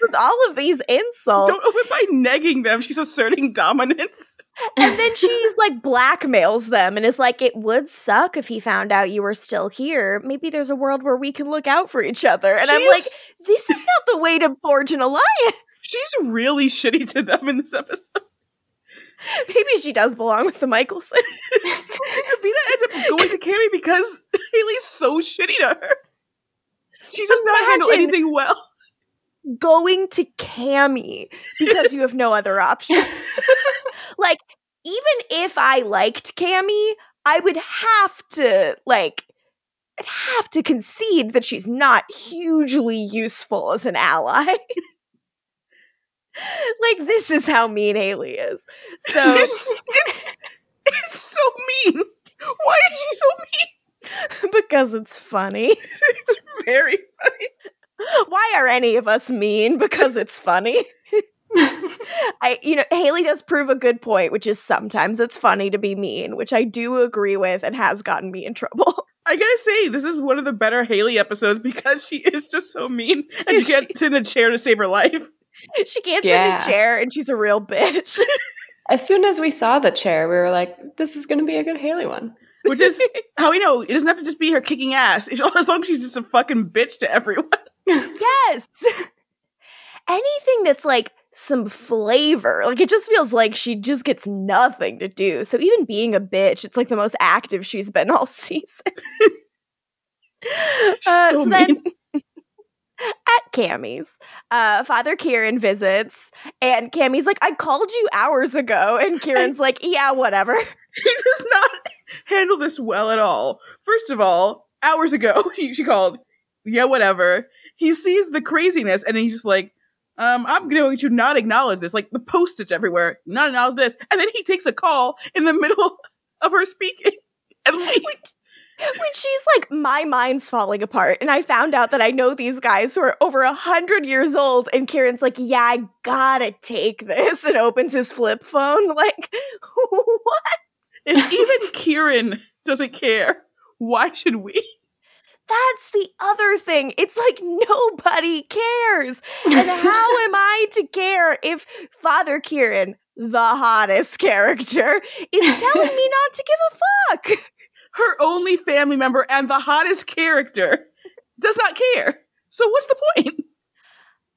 with all of these insults. Don't open by negging them. She's asserting dominance. and then she's like blackmails them and is like, it would suck if he found out you were still here. Maybe there's a world where we can look out for each other. And I'm like, this is not the way to forge an alliance. she's really shitty to them in this episode. Maybe she does belong with the Mikaelson. Davina ends up going to Cami because Hayley's so shitty to her. She does not handle anything well. Going to Cami because you have no other option. like, even if I liked Cami, I would have to like I'd have to concede that she's not hugely useful as an ally. like this is how mean Hayley is. So it's, it's, it's so mean. Why is she so mean? because it's funny. It's very funny. Why are any of us mean because it's funny? I, you know, Hayley does prove a good point, which is sometimes it's funny to be mean, which I do agree with and has gotten me in trouble. I gotta say, this is one of the better Hayley episodes because she is just so mean and she can't sit in a chair to save her life. she can't sit Yeah. in a chair and she's a real bitch. As soon as we saw the chair, we were like, this is going to be a good Hayley one. Which is how we know it doesn't have to just be her kicking ass. It's- As long as she's just a fucking bitch to everyone. yes. Anything that's like some flavor, like it just feels like she just gets nothing to do. So even being a bitch, it's like the most active she's been all season. Uh, so so then at Cami's, uh, Father Kieran visits, and Cami's like, I called you hours ago. And Kieran's like, Yeah, whatever. he does not handle this well at all. First of all, hours ago, she called, yeah, whatever. He sees the craziness and he's just like, um, I'm going to not acknowledge this. Like the postage everywhere, not acknowledge this. And then he takes a call in the middle of her speaking and leaves. when she's like, my mind's falling apart, and I found out that I know these guys who are over a hundred years old, and Kieran's like, yeah, I gotta take this, and opens his flip phone. Like, what? If even Kieran doesn't care, why should we? That's the other thing. It's like nobody cares. And how am I to care if Father Kieran, the hottest character, is telling me not to give a fuck? Her only family member and the hottest character does not care. So what's the point?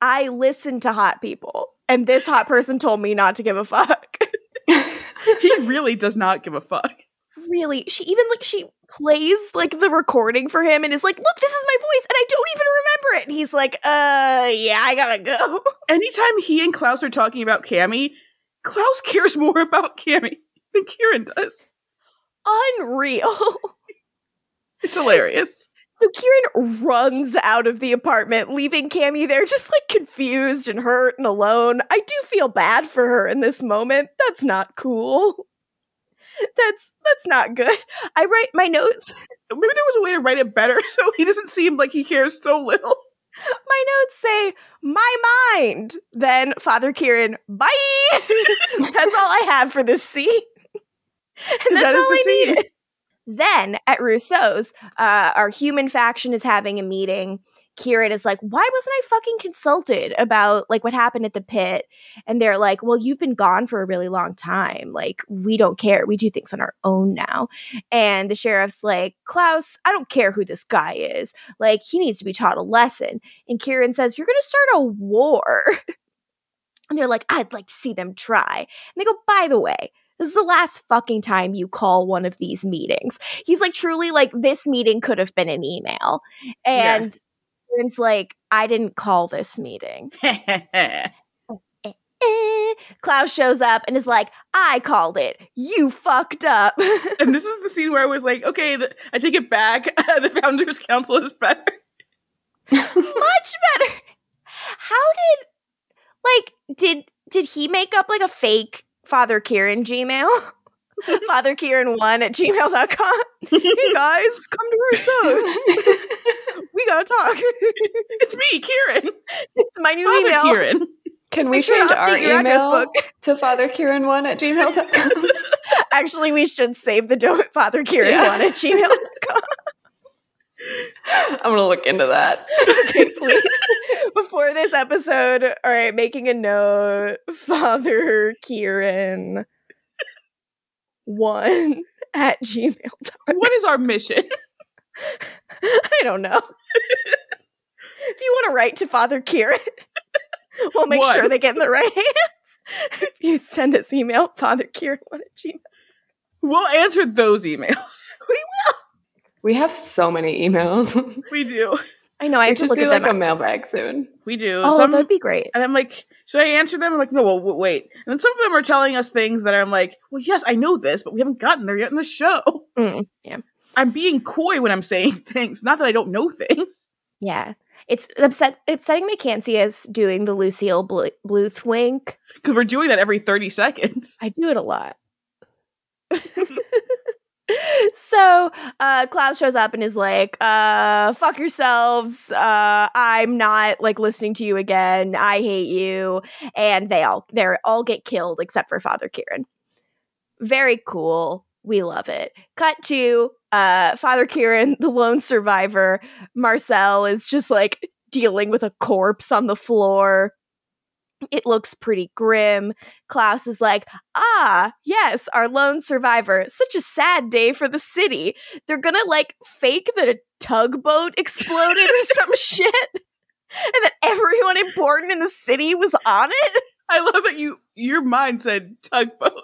I listen to hot people, and this hot person told me not to give a fuck. He really does not give a fuck. Really she even like she plays like the recording for him and is like look this is my voice and i don't even remember it. And he's like uh yeah i gotta go. Anytime he and Klaus are talking about Cami, Klaus cares more about Cami than Kieran does. unreal. It's hilarious. so kieran runs out of the apartment leaving Cami there just like confused and hurt and alone. I do feel bad for her in this moment. That's not cool that's that's not good. I write my notes. Maybe there was a way to write it better so he doesn't seem like he cares so little. my notes say my mind. Then father kieran bye. That's all i have for this scene. And that's That all i scene. needed then at rousseau's uh, our human faction is having a meeting kieran is like why wasn't i fucking consulted about like what happened at the pit? And they're like well you've been gone for a really long time. Like we don't care. We do things on our own now. And the sheriff's like klaus i don't care who this guy is. Like he needs to be taught a lesson. And kieran says you're gonna start a war. And they're like i'd like to see them try. And they go by the way this is the last fucking time you call one of these meetings. He's like, truly, like, this meeting could have been an email. And Kieran's like, I didn't call this meeting. Klaus shows up and is like, I called it. You fucked up. and this is the scene where I was like, okay, the, I take it back. the Founders Council is better. Much better. How did like did did he make up like a fake Father Kieran Gmail? Father Kieran one at gmail.com. Hey guys, come to Rousseau's. we gotta talk. It's me, Kieran. it's my new Father email. Kieran. Can we Make sure to change our update address email book. to fatherkieran1 at gmail.com? Actually, we should save the don't Father Kieran Yeah. one at gmail.com. I'm going to look into that. okay, please. Before this episode, all right, making a note, Father Kieran one at gmail.com. What is our mission? I don't know. if you want to write to Father Kieran, we'll make One. sure they get in the right hands. if you send us email, Father Kieran one at gmail. We'll answer those emails. We will. We have so many emails. We do. I know, I I have to should look do at like them. a mailbag soon. We do. oh, Some- that'd be great. and I'm like, should I answer them? I'm like, no, well, w- wait. And then some of them are telling us things that I'm like, well, yes, I know this, but we haven't gotten there yet in the show. Mm, yeah. I'm being coy when I'm saying things, not that I don't know things. Yeah. It's upset upsetting they can't see us doing the Lucille Blu- Bluth wink. Because we're doing that every 30 seconds. I do it a lot. so uh Klaus shows up and is like, uh, fuck yourselves. Uh I'm not like listening to you again. I hate you. And they all they're all get killed except for Father Kieran. Very cool. We love it. Cut to uh Father Kieran, the lone survivor. Marcel is just like dealing with a corpse on the floor. It looks pretty grim. Klaus is like, ah, yes, our lone survivor. Such a sad day for the city. They're gonna like fake that a tugboat exploded or some shit. And that everyone important in the city was on it. I love that you your mind said tugboat.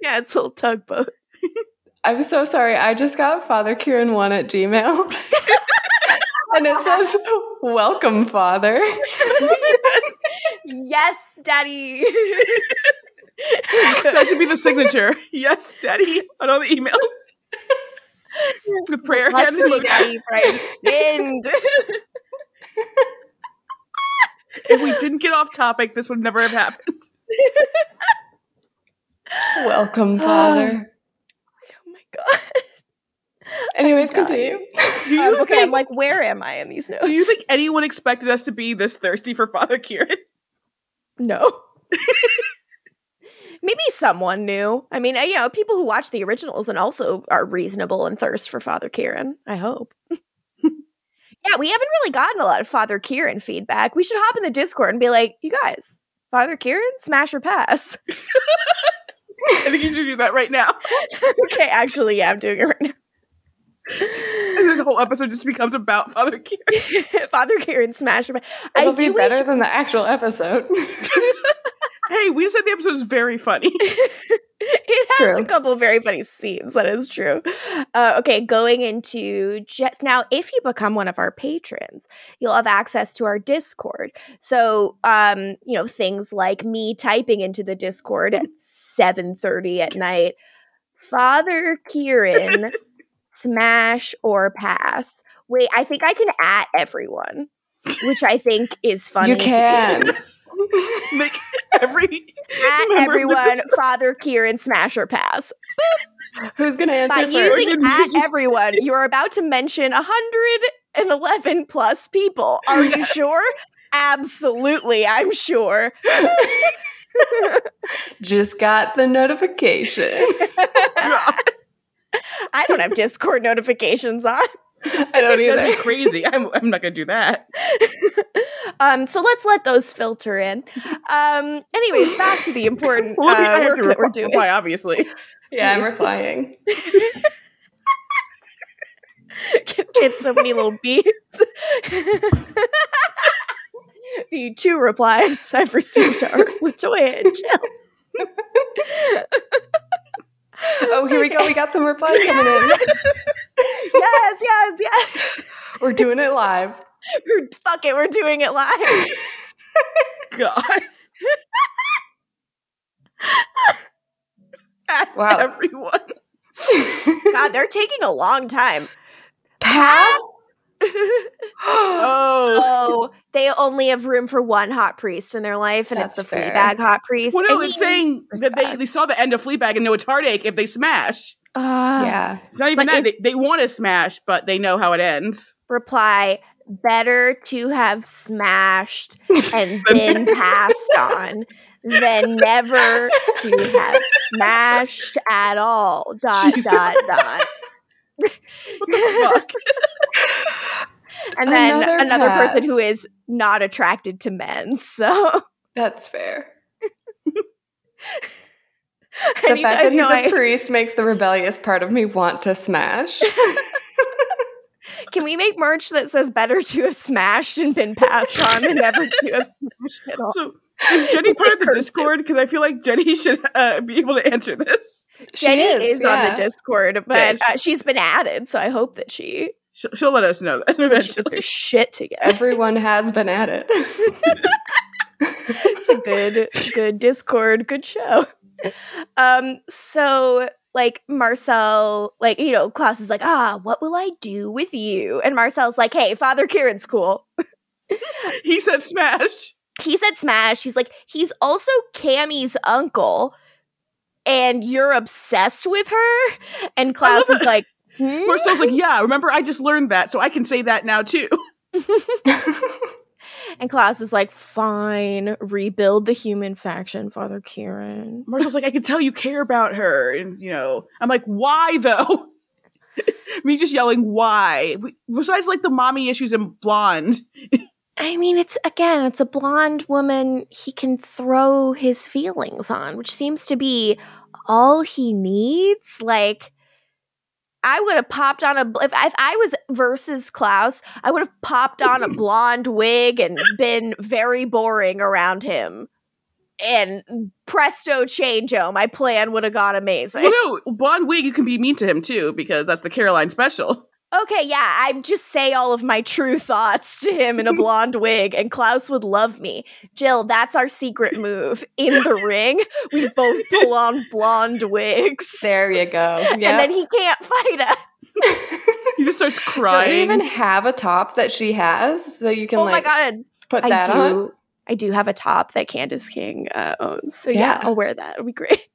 Yeah, it's a little tugboat. I'm so sorry. I just got Father Kieran one at Gmail. and it says, Welcome, Father. yes, Daddy. That should be the signature. Yes, Daddy, on all the emails. With prayer Bless hands me. Daddy, for I. If we didn't get off topic, this would never have happened. Welcome, Father. Anyways, continue. Do you Um, okay, think, I'm like, where am I in these notes? do you think anyone expected us to be this thirsty for Father Kieran? No. Maybe someone knew. I mean, uh, you know, people who watch the originals and also are reasonable and thirst for Father Kieran. I hope. yeah, we haven't really gotten a lot of Father Kieran feedback. We should hop in the Discord and be like, you guys, Father Kieran, smash or pass? I think you should do that right now. okay, actually, yeah, I'm doing it right now. And this whole episode just becomes about Father Kieran. Father Kieran, smash or pass. It'll I be do better wish- than the actual episode. Hey, we said the episode was very funny. it has True. a couple very funny scenes. That is true. Uh, okay, going into just now, if you become one of our patrons, you'll have access to our Discord. So, um, you know, things like me typing into the Discord at seven thirty at night. Father Kieran, smash or pass. Wait, I think I can at everyone, which I think is funny. you can. Make every at member of the everyone, Father Kieran, smash or pass. Who's going to By answer using first? First. at Just- everyone, you are about to mention 111 plus people. Are you sure? Absolutely, I'm sure. Just got the notification. Oh, God, I don't have Discord notifications on. I don't that'd be either. crazy. I'm, I'm not gonna do that. um, so let's let those filter in. Um, anyways, back to the important uh, Well, I I have work to that we're reply, doing. reply, obviously. Yeah, I'm replying. Get so many little beats. the two replies I've received are LaToya and Jill. Oh, here we go. We got some replies coming in. yes, yes, yes. We're doing it live. We're, fuck it, we're doing it live. God. Wow. everyone. God, they're taking a long time. Pass? Oh. Oh, they only have room for one hot priest in their life, and That's it's fair. Fleabag hot priest. Well, no, I it's mean, saying that they, they saw the end of Fleabag and know it's heartache if they smash. uh, yeah. It's not even But that. is- They, they want to smash, but they know how it ends. reply better to have smashed and been passed on than never to have smashed at all. Dot Jesus. dot dot. What the fuck? And then Another another, person who is not attracted to men. So That's fair. I The fact that he's know a I- priest makes the rebellious part of me want to smash. Can we make merch that says better to have smashed and been passed on than never to have smashed at all? So is Jenny part of the Discord? Because I feel like Jenny should uh, be able to answer this. She Jenny is, on yeah. the Discord, Yeah, but she- uh, she's been added, so I hope that she She'll, she'll let us know that she eventually. gets her shit together. Everyone has been at it. it's a good, good Discord, good show. Um, so like Marcel, like you know, Klaus is like, ah, what will I do with you? And Marcel's like, hey, Father Kieran's cool. He said smash. He said smash he's like he's also cami's uncle and you're obsessed with her. And Klaus is like, hmm? Marcel's like, yeah, remember I just learned that, so I can say that now too. and Klaus is like, fine, rebuild the human faction, Father Kieran. Marcel's like, I can tell you care about her. And, you know, I'm like, why though? Me just yelling, why? Besides, like, the mommy issues and blonde. I mean, it's again, it's a blonde woman he can throw his feelings on, which seems to be all he needs. Like, I would have popped on a if, if I was versus Klaus, I would have popped on a blonde wig and been very boring around him. And presto changeo, my plan would have gone amazing. Well, no, blonde wig, you can be mean to him too, because that's the Caroline special. Okay, yeah, I just say all of my true thoughts to him in a blonde wig, and Klaus would love me. Jill, that's our secret move. In the ring, we both pull on blonde wigs. There you go. Yep. And then he can't fight us. he just starts crying. Don't you even have a top that she has? So you can oh like my god. put I that do on? I do have a top that Candice King uh, owns. So yeah. Yeah. I'll wear that. It'll be great.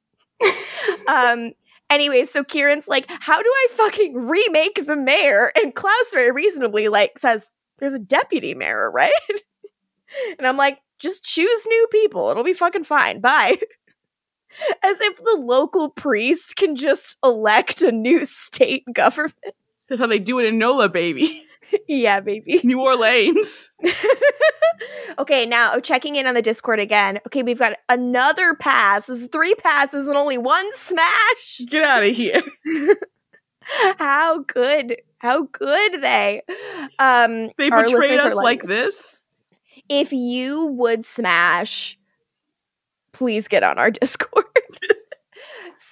um Anyway, so Kieran's like, how do I fucking remake the mayor? And Klaus very reasonably like says, there's a deputy mayor, right? and I'm like, just choose new people. It'll be fucking fine. Bye. As if the local priest can just elect a new state government. That's how they do it in NOLA, baby. yeah, baby. New Orleans. okay, now checking in on the Discord again. Okay, we've got another pass. This is three passes and only one smash. Get out of here. How good? How good they? Um, They betrayed us like this. If you would smash, please get on our Discord.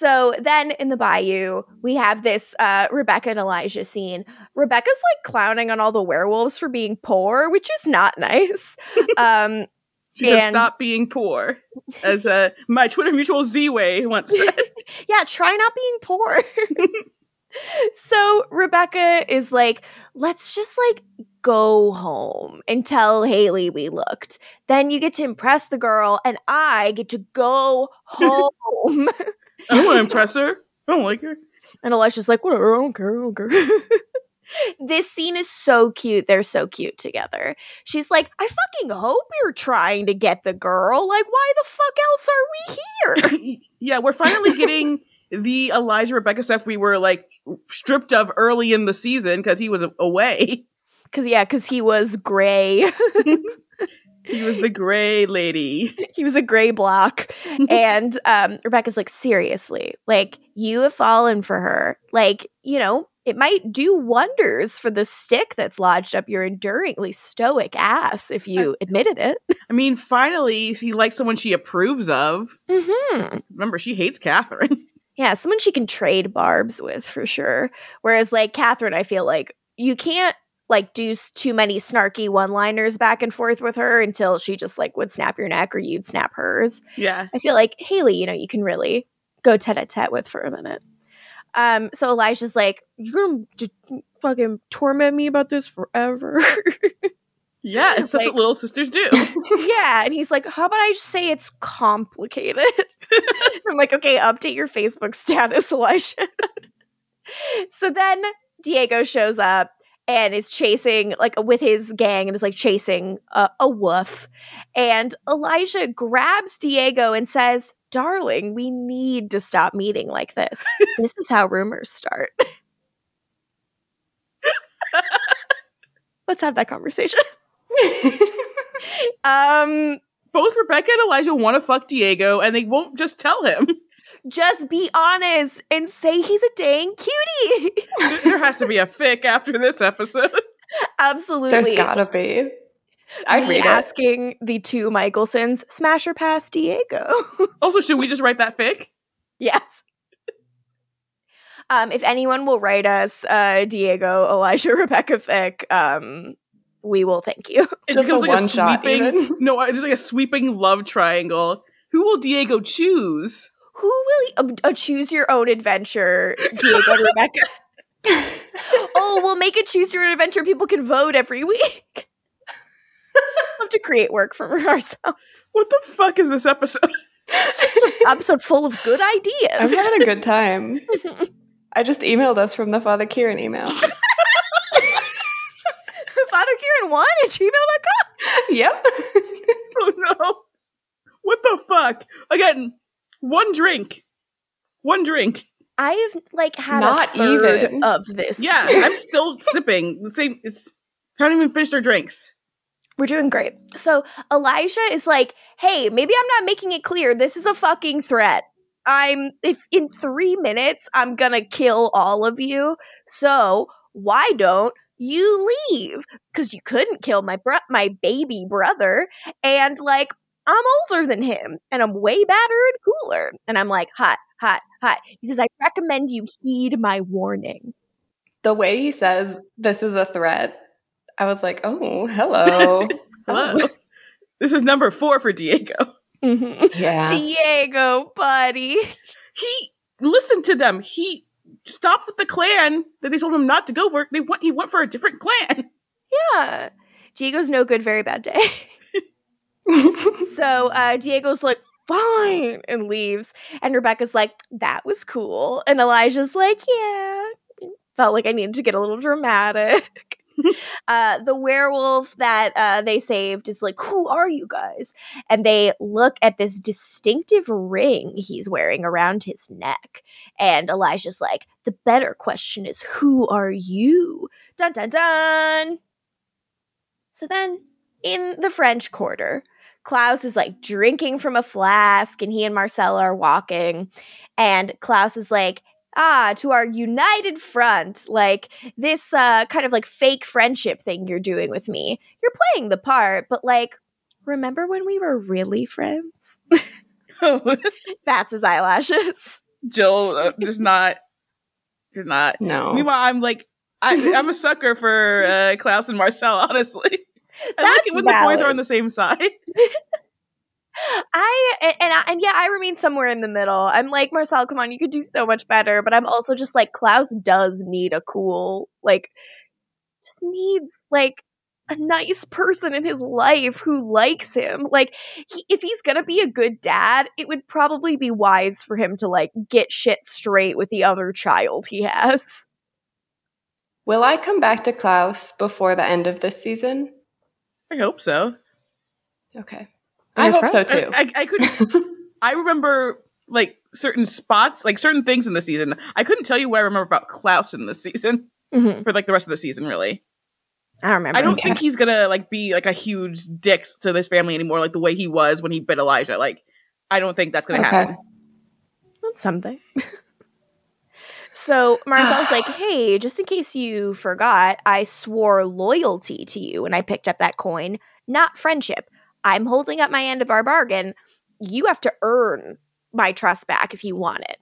So then in the bayou, we have this uh, Rebekah and Elijah scene. Rebekah's like clowning on all the werewolves for being poor, which is not nice. Um, She said, And- "Stop being poor," as uh, my Twitter mutual Z-Way once said. yeah, try not being poor. so Rebekah is like, let's just like go home and tell Hayley we looked. Then you get to impress the girl, and I get to go home. I don't want to impress her. I don't like her. and Elijah's like, whatever, I don't care, I don't care. this scene is so cute. They're so cute together. She's like, I fucking hope you're trying to get the girl. Like, why the fuck else are we here? yeah, we're finally getting the Elijah Rebekah stuff we were like stripped of early in the season because he was away. Cause yeah, cause he was gray. He was the gray lady. he was a gray block. and um, Rebekah's like, seriously, like you have fallen for her. Like, you know, it might do wonders for the stick that's lodged up your enduringly stoic ass if you admitted it. I mean, finally, he likes someone she approves of. Mm-hmm. Remember, she hates Katherine. Yeah, someone she can trade barbs with for sure. Whereas, like Katherine, I feel like you can't like do too many snarky one-liners back and forth with her until she just like would snap your neck or you'd snap hers. Yeah. I feel like Hayley, you know, you can really go tete a tete with for a minute. Um, so Elijah's like, You're gonna fucking torment me about this forever. Yeah, that's Like- what little sisters do. yeah. And he's like, How about I just say it's complicated? I'm like, Okay, update your Facebook status, Elijah. so then Diego shows up and is chasing, like, with his gang and is like chasing a, a wolf. And Elijah grabs Diego and says, Darling, we need to stop meeting like this. this is how rumors start. Let's have that conversation. um, Both Rebekah and Elijah want to fuck Diego, and they won't just tell him. Just be honest and say he's a dang cutie. there has to be a fic after this episode. Absolutely. There's gotta be. I'd Me read it. asking the two Mikaelsons, smash or pass Diego. Also, should we just write that fic? yes. Um, if anyone will write us uh, Diego, Elijah, Rebekah fic, um, we will thank you. It Just a like one shot, sweeping, even. no, just like a sweeping love triangle. Who will Diego choose? Who will uh, uh, choose your own adventure, Diego and Rebekah? oh, we'll make a choose your own adventure. People can vote every week. have to create work for ourselves. What the fuck is this episode? It's just an episode full of good ideas. I'm having a good time. I just emailed us from the Father Kieran email. Father Kieran one at gmail.com. yep. Oh no. What the fuck? Again, one drink. One drink. I've like had Not a third even. of this. Yeah, I'm still sipping. The same it's haven't even finished our drinks. We're doing great. So Elijah is like, hey, maybe I'm not making it clear. This is a fucking threat. I'm if in three minutes I'm gonna kill all of you. So why don't you leave? Because you couldn't kill my bro- my baby brother, and like I'm older than him, and I'm way badder and cooler. And I'm like, hot, hot, hot. He says, I recommend you heed my warning. The way he says this is a threat, I was like, oh, hello. Hello. This is number four for Diego. Mhm. yeah. Diego, buddy. He listened to them. He stopped with the clan that they told him not to go for. They went he went for a different clan. Yeah. Diego's no good, very bad day. so uh, Diego's like, fine, and leaves. And Rebekah's like, that was cool. And Elijah's like, yeah. Felt like I needed to get a little dramatic. uh, the werewolf that uh, they saved is like, who are you guys? And they look at this distinctive ring he's wearing around his neck. And Elijah's like, the better question is, who are you? Dun dun dun. So then, in the French Quarter, Klaus is like drinking from a flask, and he and Marcella are walking. And Klaus is like, ah, to our united front, like this uh, kind of like fake friendship thing you're doing with me. You're playing the part, but like, remember when we were really friends? Bats his eyelashes. Jill uh, does not does not. no. Meanwhile, I'm like I, I'm a sucker for uh, Klaus and Marcel. Honestly, I like That's it when the boys are on the same side. I and and, I, and yeah, I remain somewhere in the middle. I'm like Marcel, come on, you could do so much better. But I'm also just like Klaus does need a cool, like, just needs like a nice person in his life who likes him. Like, he, if he's gonna be a good dad, it would probably be wise for him to like get shit straight with the other child he has. Will I come back to Klaus before the end of this season? I hope so. Okay. I Fingers hope so too. I, I could. I remember like certain spots, like certain things in the season. I couldn't tell you what I remember about Klaus in this season Mm-hmm. for like the rest of the season. Really, I don't remember. I don't Okay. think he's gonna like be like a huge dick to this family anymore, like the way he was when he bit Elijah. Like, I don't think that's gonna Okay. happen. That's something. so Marcel's like, hey, just in case you forgot, I swore loyalty to you when I picked up that coin, not friendship. I'm holding up my end of our bargain. You have to earn my trust back if you want it.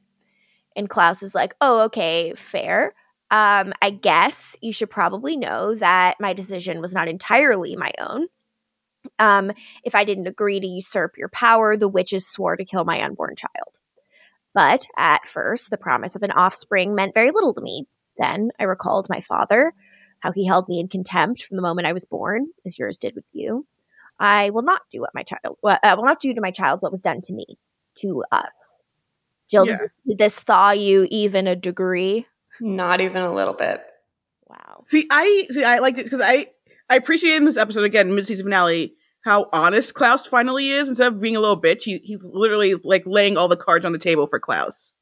And Klaus is like, oh, okay, fair. Um, I guess you should probably know that my decision was not entirely my own. Um, if I didn't agree to usurp your power, the witches swore to kill my unborn child. But at first, the promise of an offspring meant very little to me. Then I recalled my father, how he held me in contempt from the moment I was born, as yours did with you. I will not do what my child, well, uh, will not do to my child what was done to me, to us. Jill, Yeah. did this thaw you even a degree? Not even a little bit. Wow. See, I see. I liked it because I I appreciated in this episode again, mid season finale, how honest Klaus finally is. Instead of being a little bitch, he, he's literally like laying all the cards on the table for Klaus.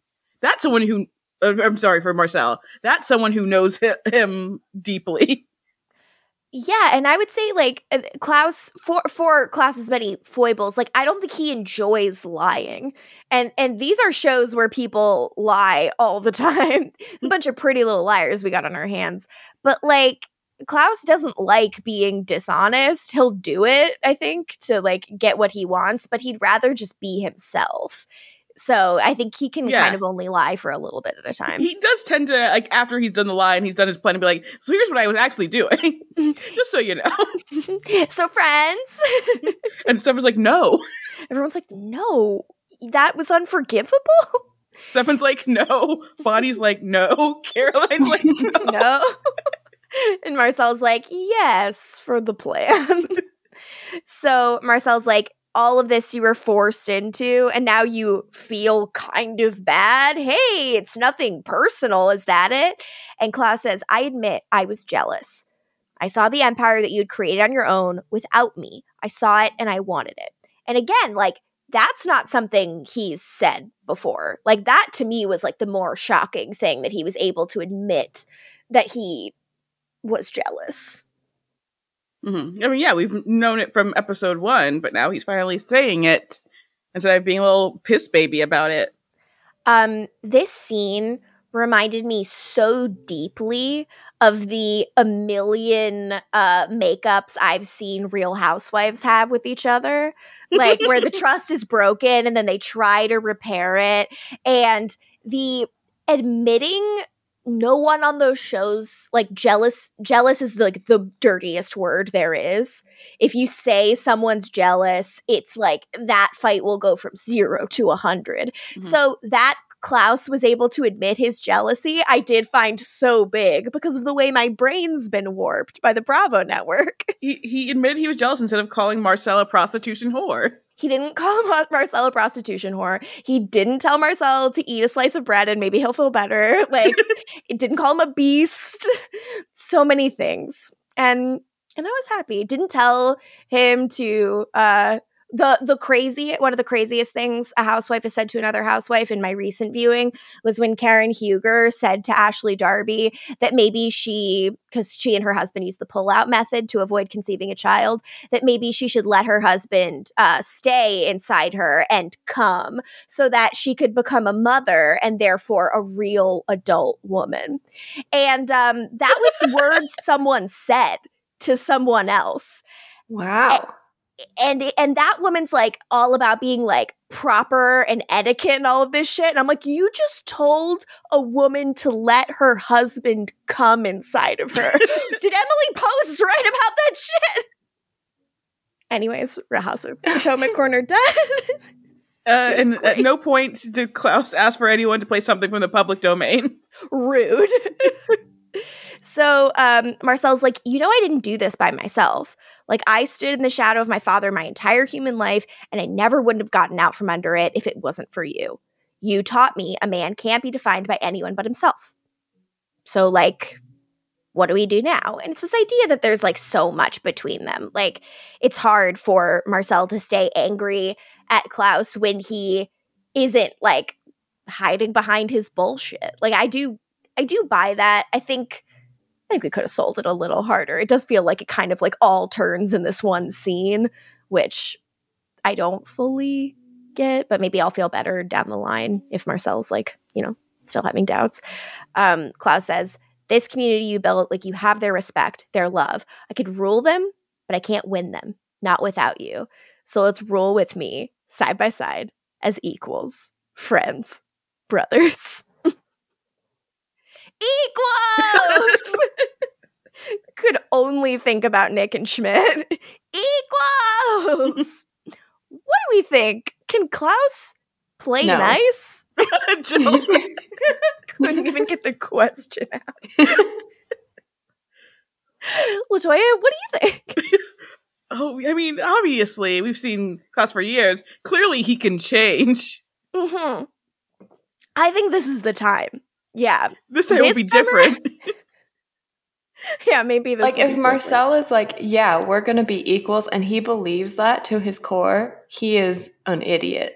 That's someone who. Uh, I'm sorry for Marcel. That's someone who knows hi- him deeply. Yeah, and I would say like uh, Klaus for for Klaus's many foibles, like I don't think he enjoys lying. And and these are shows where people lie all the time. it's a bunch of pretty little liars we got on our hands. But like Klaus doesn't like being dishonest. He'll do it, I think, to like get what he wants, but he'd rather just be himself. So I think he can Yeah. kind of only lie for a little bit at a time. He does tend to like after he's done the lie and he's done his plan to be like, so here's what I was actually doing, just so you know. so friends. And Stefan's like, no. Everyone's like, no, that was unforgivable. Stefan's like, no. Bonnie's like, no. Caroline's like, no. no. And Marcel's like, yes, for the plan. so Marcel's like, all of this you were forced into and now you feel kind of bad. Hey, it's nothing personal. Is that it? And Klaus says, I admit I was jealous. I saw the empire that you'd created on your own without me. I saw it and I wanted it. And again, like, that's not something he's said before. Like, that to me was like the more shocking thing that he was able to admit that he was jealous. Mm-hmm. I mean, yeah, we've known it from episode one, but now he's finally saying it instead of being a little piss baby about it. Um, this scene reminded me so deeply of the a million uh makeups I've seen real housewives have with each other. Like where the trust is broken and then they try to repair it. And the admitting no one on those shows like jealous jealous is like the dirtiest word there is if you say someone's jealous it's like that fight will go from 0 to a 100 mm-hmm. so that Klaus was able to admit his jealousy, I did find so big because of the way my brain's been warped by the Bravo network. He, he admitted he was jealous instead of calling Marcel a prostitution whore. He didn't call Marcel a prostitution whore. He didn't tell Marcel to eat a slice of bread and maybe he'll feel better. Like, it didn't call him a beast. So many things. And and I was happy. Didn't tell him to uh the the crazy one of the craziest things a housewife has said to another housewife in my recent viewing was when Karen Huger said to Ashley Darby that maybe she because she and her husband used the pull-out method to avoid conceiving a child that maybe she should let her husband uh, stay inside her and come so that she could become a mother and therefore a real adult woman and um, that was words someone said to someone else. Wow and and that woman's like all about being like proper and etiquette and all of this shit and i'm like you just told a woman to let her husband come inside of her. Did emily post right about that shit? Anyways house of potomac corner done. Uh, and great. at no point did klaus ask for anyone to play something from the public domain. Rude so um, marcel's like you know i didn't do this by myself like I stood in the shadow of my father my entire human life, and I never wouldn't have gotten out from under it if it wasn't for you. You taught me a man can't be defined by anyone but himself. So, like, what do we do now? And it's this idea that there's like so much between them. Like, it's hard for Marcel to stay angry at Klaus when he isn't like hiding behind his bullshit. Like, I do, I do buy that. I think I think we could have sold it a little harder. It does feel like it kind of like all turns in this one scene, which I don't fully get, but maybe I'll feel better down the line if Marcel's like, you know, still having doubts. Um, Klaus says, This community you built, like you have their respect, their love. I could rule them, but I can't win them, not without you. So let's rule with me side by side as equals, friends, brothers. Equals could only think about Nick and Schmidt. Equals. what do we think? Can Klaus play no. nice? Couldn't even get the question out. Latoya, what do you think? Oh, I mean, obviously, we've seen Klaus for years. Clearly, he can change. Mm-hmm. I think this is the time. Yeah. This time will be different. yeah, maybe like if Marcel is like, yeah, we're gonna be equals, and he believes that to his core, he is an idiot.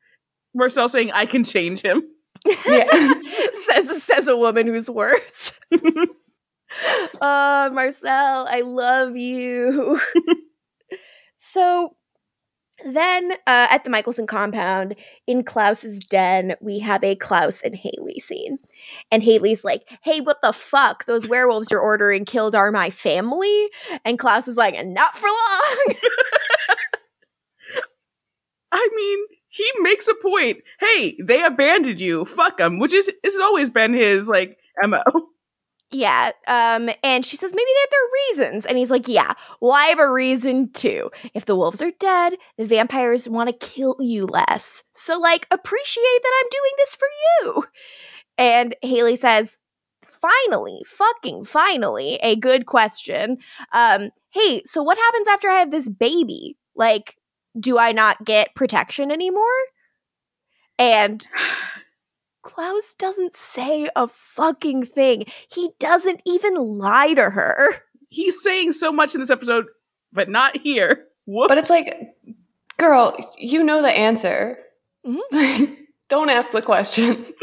Marcel saying, "I can change him." Yeah, says says a woman who's worse. uh, Marcel, I love you. so then uh, at the Mikaelson compound in Klaus's den, we have a Klaus and Hayley scene. And Hayley's like, hey, what the fuck? Those werewolves you're ordering killed are my family? And Klaus is like, not for long. I mean, he makes a point. Hey, they abandoned you. Fuck them, which is has always been his like MO. Yeah. Um, and she says maybe they had their reasons. And he's like, Yeah, well, I have a reason too. If the wolves are dead, the vampires want to kill you less. So, like, appreciate that I'm doing this for you. And Hayley says, Finally, fucking finally, a good question. Um, hey, so what happens after I have this baby? Like, do I not get protection anymore? And Klaus doesn't say a fucking thing. He doesn't even lie to her. He's saying so much in this episode, but not here. Whoops. But it's like, girl, you know the answer. Mhm. Don't ask the question.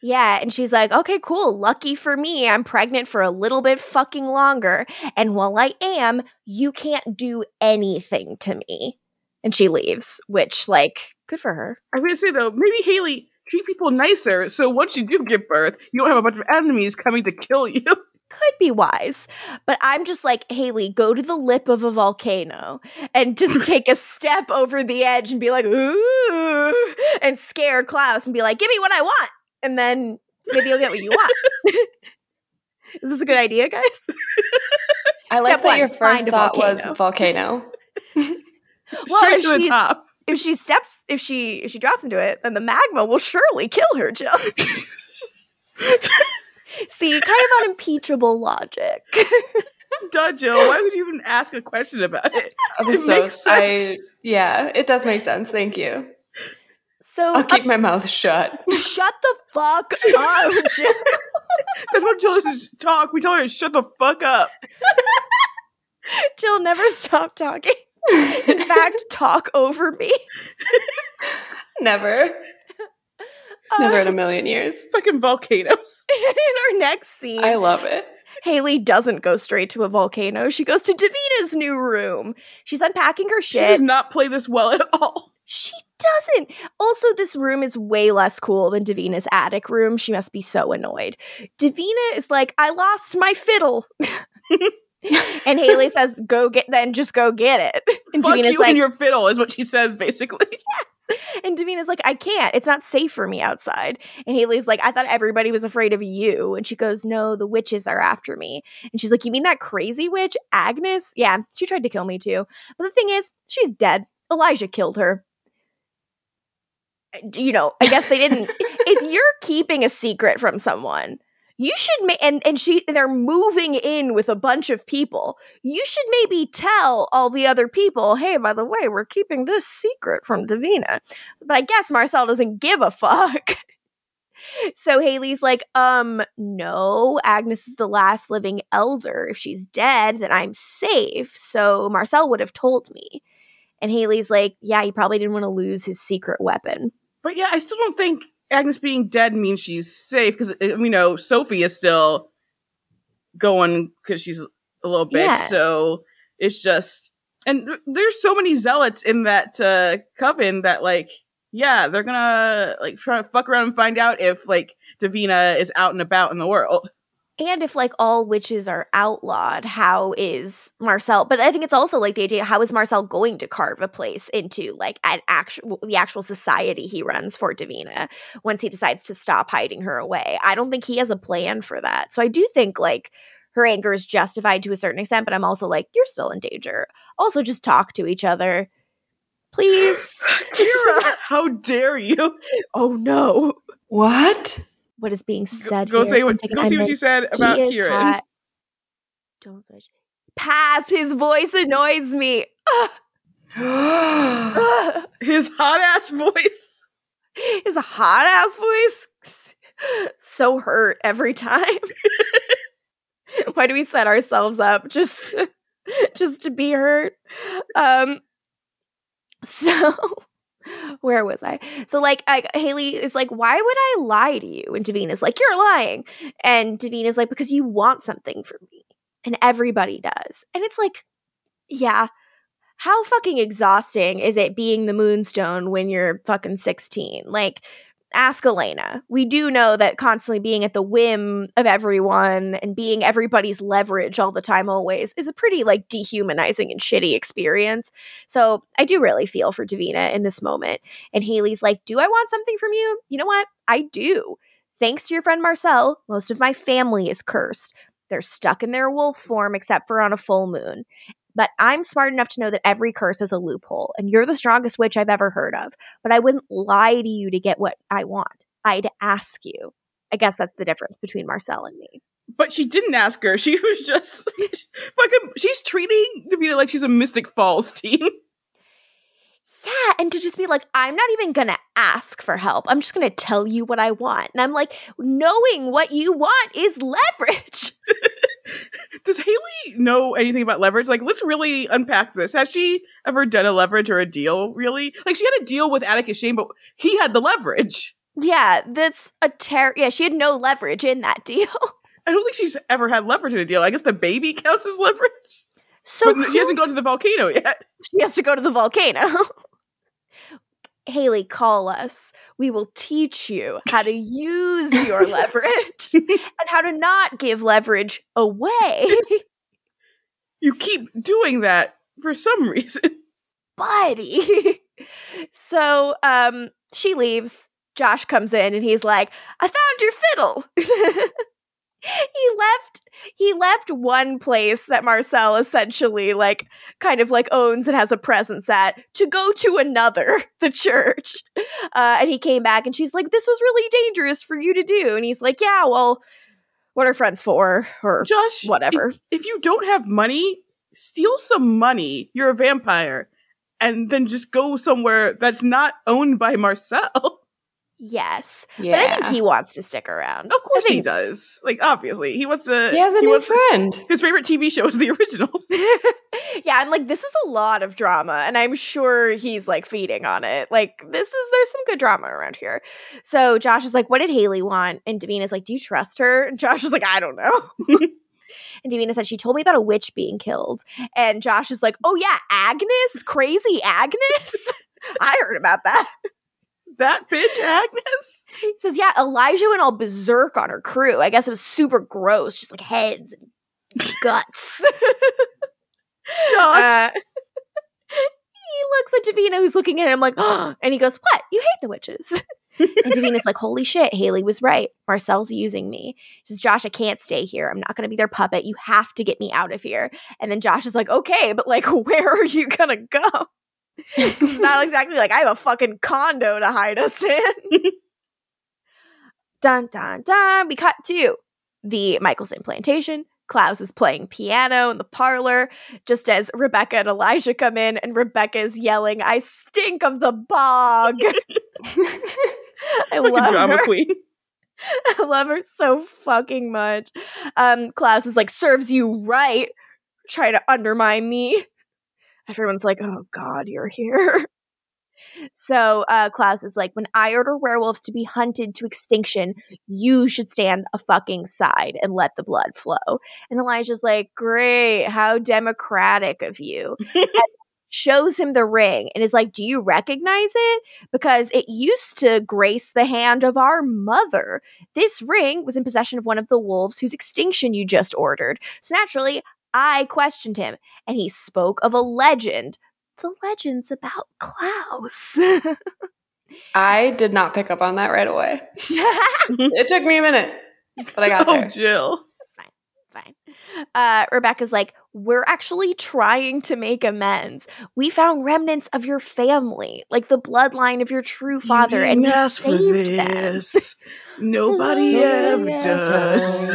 Yeah, and she's like, okay, cool. Lucky for me, I'm pregnant for a little bit fucking longer. And while I am, you can't do anything to me. And she leaves, which, like, good for her. I'm gonna say though, maybe Hayley treat people nicer, so once you do give birth, you don't have a bunch of enemies coming to kill you. Could be wise. But I'm just like, Hayley, go to the lip of a volcano and just take a step over the edge and be like, ooh, and scare Klaus and be like, give me what I want. And then maybe you'll get what you want. Is this a good idea, guys? I like Step that one, your first find a thought was volcano. volcano. Well, Straight if to the top. If she steps, if she if she drops into it, then the magma will surely kill her, Jill. See, kind of unimpeachable logic. Duh, Jill. Why would you even ask a question about it? I was It so makes I sense. yeah, it does make sense. Thank you. So I'll keep ups- my mouth shut. shut the fuck up, Jill. That's what Jill is to talk. We told her to shut the fuck up. Jill never stop talking. In fact, talk over me. Never. Never in a million years. Fucking volcanoes. in our next scene, I love it. Hayley doesn't go straight to a volcano. She goes to Davina's new room. She's unpacking her shit. She does not play this well at all. She doesn't. Also, this room is way less cool than Davina's attic room. She must be so annoyed. Davina is like, I lost my fiddle. And Hayley says, Go get then just go get it. And Fuck Davina's you like and your fiddle is what she says basically. and Davina's like, I can't. It's not safe for me outside. And Hayley's like, I thought everybody was afraid of you. And she goes, No, the witches are after me. And she's like, You mean that crazy witch, Agnes? Yeah, she tried to kill me too. But the thing is, she's dead. Elijah killed her. Uh, You know, I guess they didn't. if you're keeping a secret from someone, you should make and and she they're moving in with a bunch of people. You should maybe tell all the other people, "Hey, by the way, we're keeping this secret from Davina." But I guess Marcel doesn't give a fuck. So Hayley's like, um, no, Agnes is the last living elder. If she's dead, then I'm safe. So Marcel would have told me. And Hayley's like, yeah, he probably didn't want to lose his secret weapon. But yeah, I still don't think Agnes being dead means she's safe because we know Sophie is still going because she's a little bitch. Yeah. So it's just, and th- there's so many zealots in that uh, coven that like, yeah, they're gonna like try to fuck around and find out if like Davina is out and about in the world. And if like all witches are outlawed, how is Marcel? But I think it's also like the idea: how is Marcel going to carve a place into like an actual the actual society he runs for Davina once he decides to stop hiding her away? I don't think he has a plan for that. So I do think like her anger is justified to a certain extent, but I'm also like, you're still in danger. Also, just talk to each other, please. Kira, how dare you? oh no, What? What is being said? Go here? say what. Go see what you said about Kieran. Don't switch. Pass. His voice annoys me. His hot ass voice. His hot ass voice. So hurt every time. Why do we set ourselves up just just to be hurt? Um. So. Where was I? So like, I, Hayley is like, why would I lie to you? And Davina's like, you're lying. And Davina's like, because you want something from me. And everybody does. And it's like, yeah. How fucking exhausting is it being the moonstone when you're fucking 16? Like, ask Elena. We do know that constantly being at the whim of everyone and being everybody's leverage all the time, always, is a pretty like dehumanizing and shitty experience. So I do really feel for Davina in this moment. And Hayley's like, Do I want something from you? You know what? I do. Thanks to your friend Marcel, most of my family is cursed. They're stuck in their wolf form except for on a full moon. But I'm smart enough to know that every curse is a loophole, and you're the strongest witch I've ever heard of. But I wouldn't lie to you to get what I want. I'd ask you. I guess that's the difference between Marcel and me. But she didn't ask her. She was just fucking. She's treating Davina like she's a Mystic Falls teen. Yeah, and to just be like, I'm not even gonna ask for help. I'm just gonna tell you what I want. And I'm like, knowing what you want is leverage. Does Hayley know anything about leverage? Like, let's really unpack this. Has she ever done a leverage or a deal, really? Like, she had a deal with Atticus Shane, but he had the leverage. Yeah, that's a ter yeah, she had no leverage in that deal. I don't think she's ever had leverage in a deal. I guess the baby counts as leverage. So but she hasn't gone to the volcano yet. She has to go to the volcano. Hayley, call us. We will teach you how to use your leverage and how to not give leverage away. You keep doing that for some reason. Buddy. so um she leaves. Josh comes in and he's like, I found your fiddle. he left he left one place that Marcel essentially like kind of like owns and has a presence at to go to another the church uh, and he came back and she's like this was really dangerous for you to do and he's like yeah well what are friends for or Josh, whatever If, if you don't have money, steal some money. You're a vampire. And then just go somewhere that's not owned by Marcel. yes Yeah. but i think he wants to stick around Of course I he does. Like, obviously. He wants to. he has a he new wants to- friend. his favorite TV show is the originals. yeah, I'm like, this is a lot of drama, and I'm sure he's like feeding on it. Like, this is there's some good drama around here. So Josh is like, what did Hayley want? And Davina's like, do you trust her? And Josh is like, I don't know. and Davina said, she told me about a witch being killed. And Josh is like, oh yeah, Agnes, crazy Agnes. I heard about that. That bitch, Agnes. He says, yeah, Elijah went all berserk on her crew. I guess it was super gross, just like heads and guts. Josh. Uh, he looks at Davina, who's looking at him like, oh, and he goes, What? You hate the witches. and Davina's like, Holy shit, Hayley was right. Marcel's using me. She says, Josh, I can't stay here. I'm not going to be their puppet. You have to get me out of here. And then Josh is like, Okay, but like, where are you going to go? It's not exactly like I have a fucking condo to hide us in. dun dun dun. We cut to the Mikaelson plantation. Klaus is playing piano in the parlor just as Rebekah and Elijah come in, and Rebekah is yelling, I stink of the bog. I Fucking love drama her. queen. I love her so fucking much. Um, Klaus is like, serves you right, trying to undermine me. Everyone's like, oh god, you're here. So uh, Klaus is like, when I order werewolves to be hunted to extinction, you should stand a fucking side and let the blood flow. And Elijah's like, great, how democratic of you. and shows him the ring and is like, do you recognize it? Because it used to grace the hand of our mother. This ring was in possession of one of the wolves whose extinction you just ordered. So naturally, I questioned him, and he spoke of a legend. The legends about Klaus. I did not pick up on that right away. It took me a minute, but I got Oh, there. Jill. Fine. Uh, Rebekah's like, we're actually trying to make amends. We found remnants of your family, like the bloodline of your true father, and we saved them. Nobody ever does.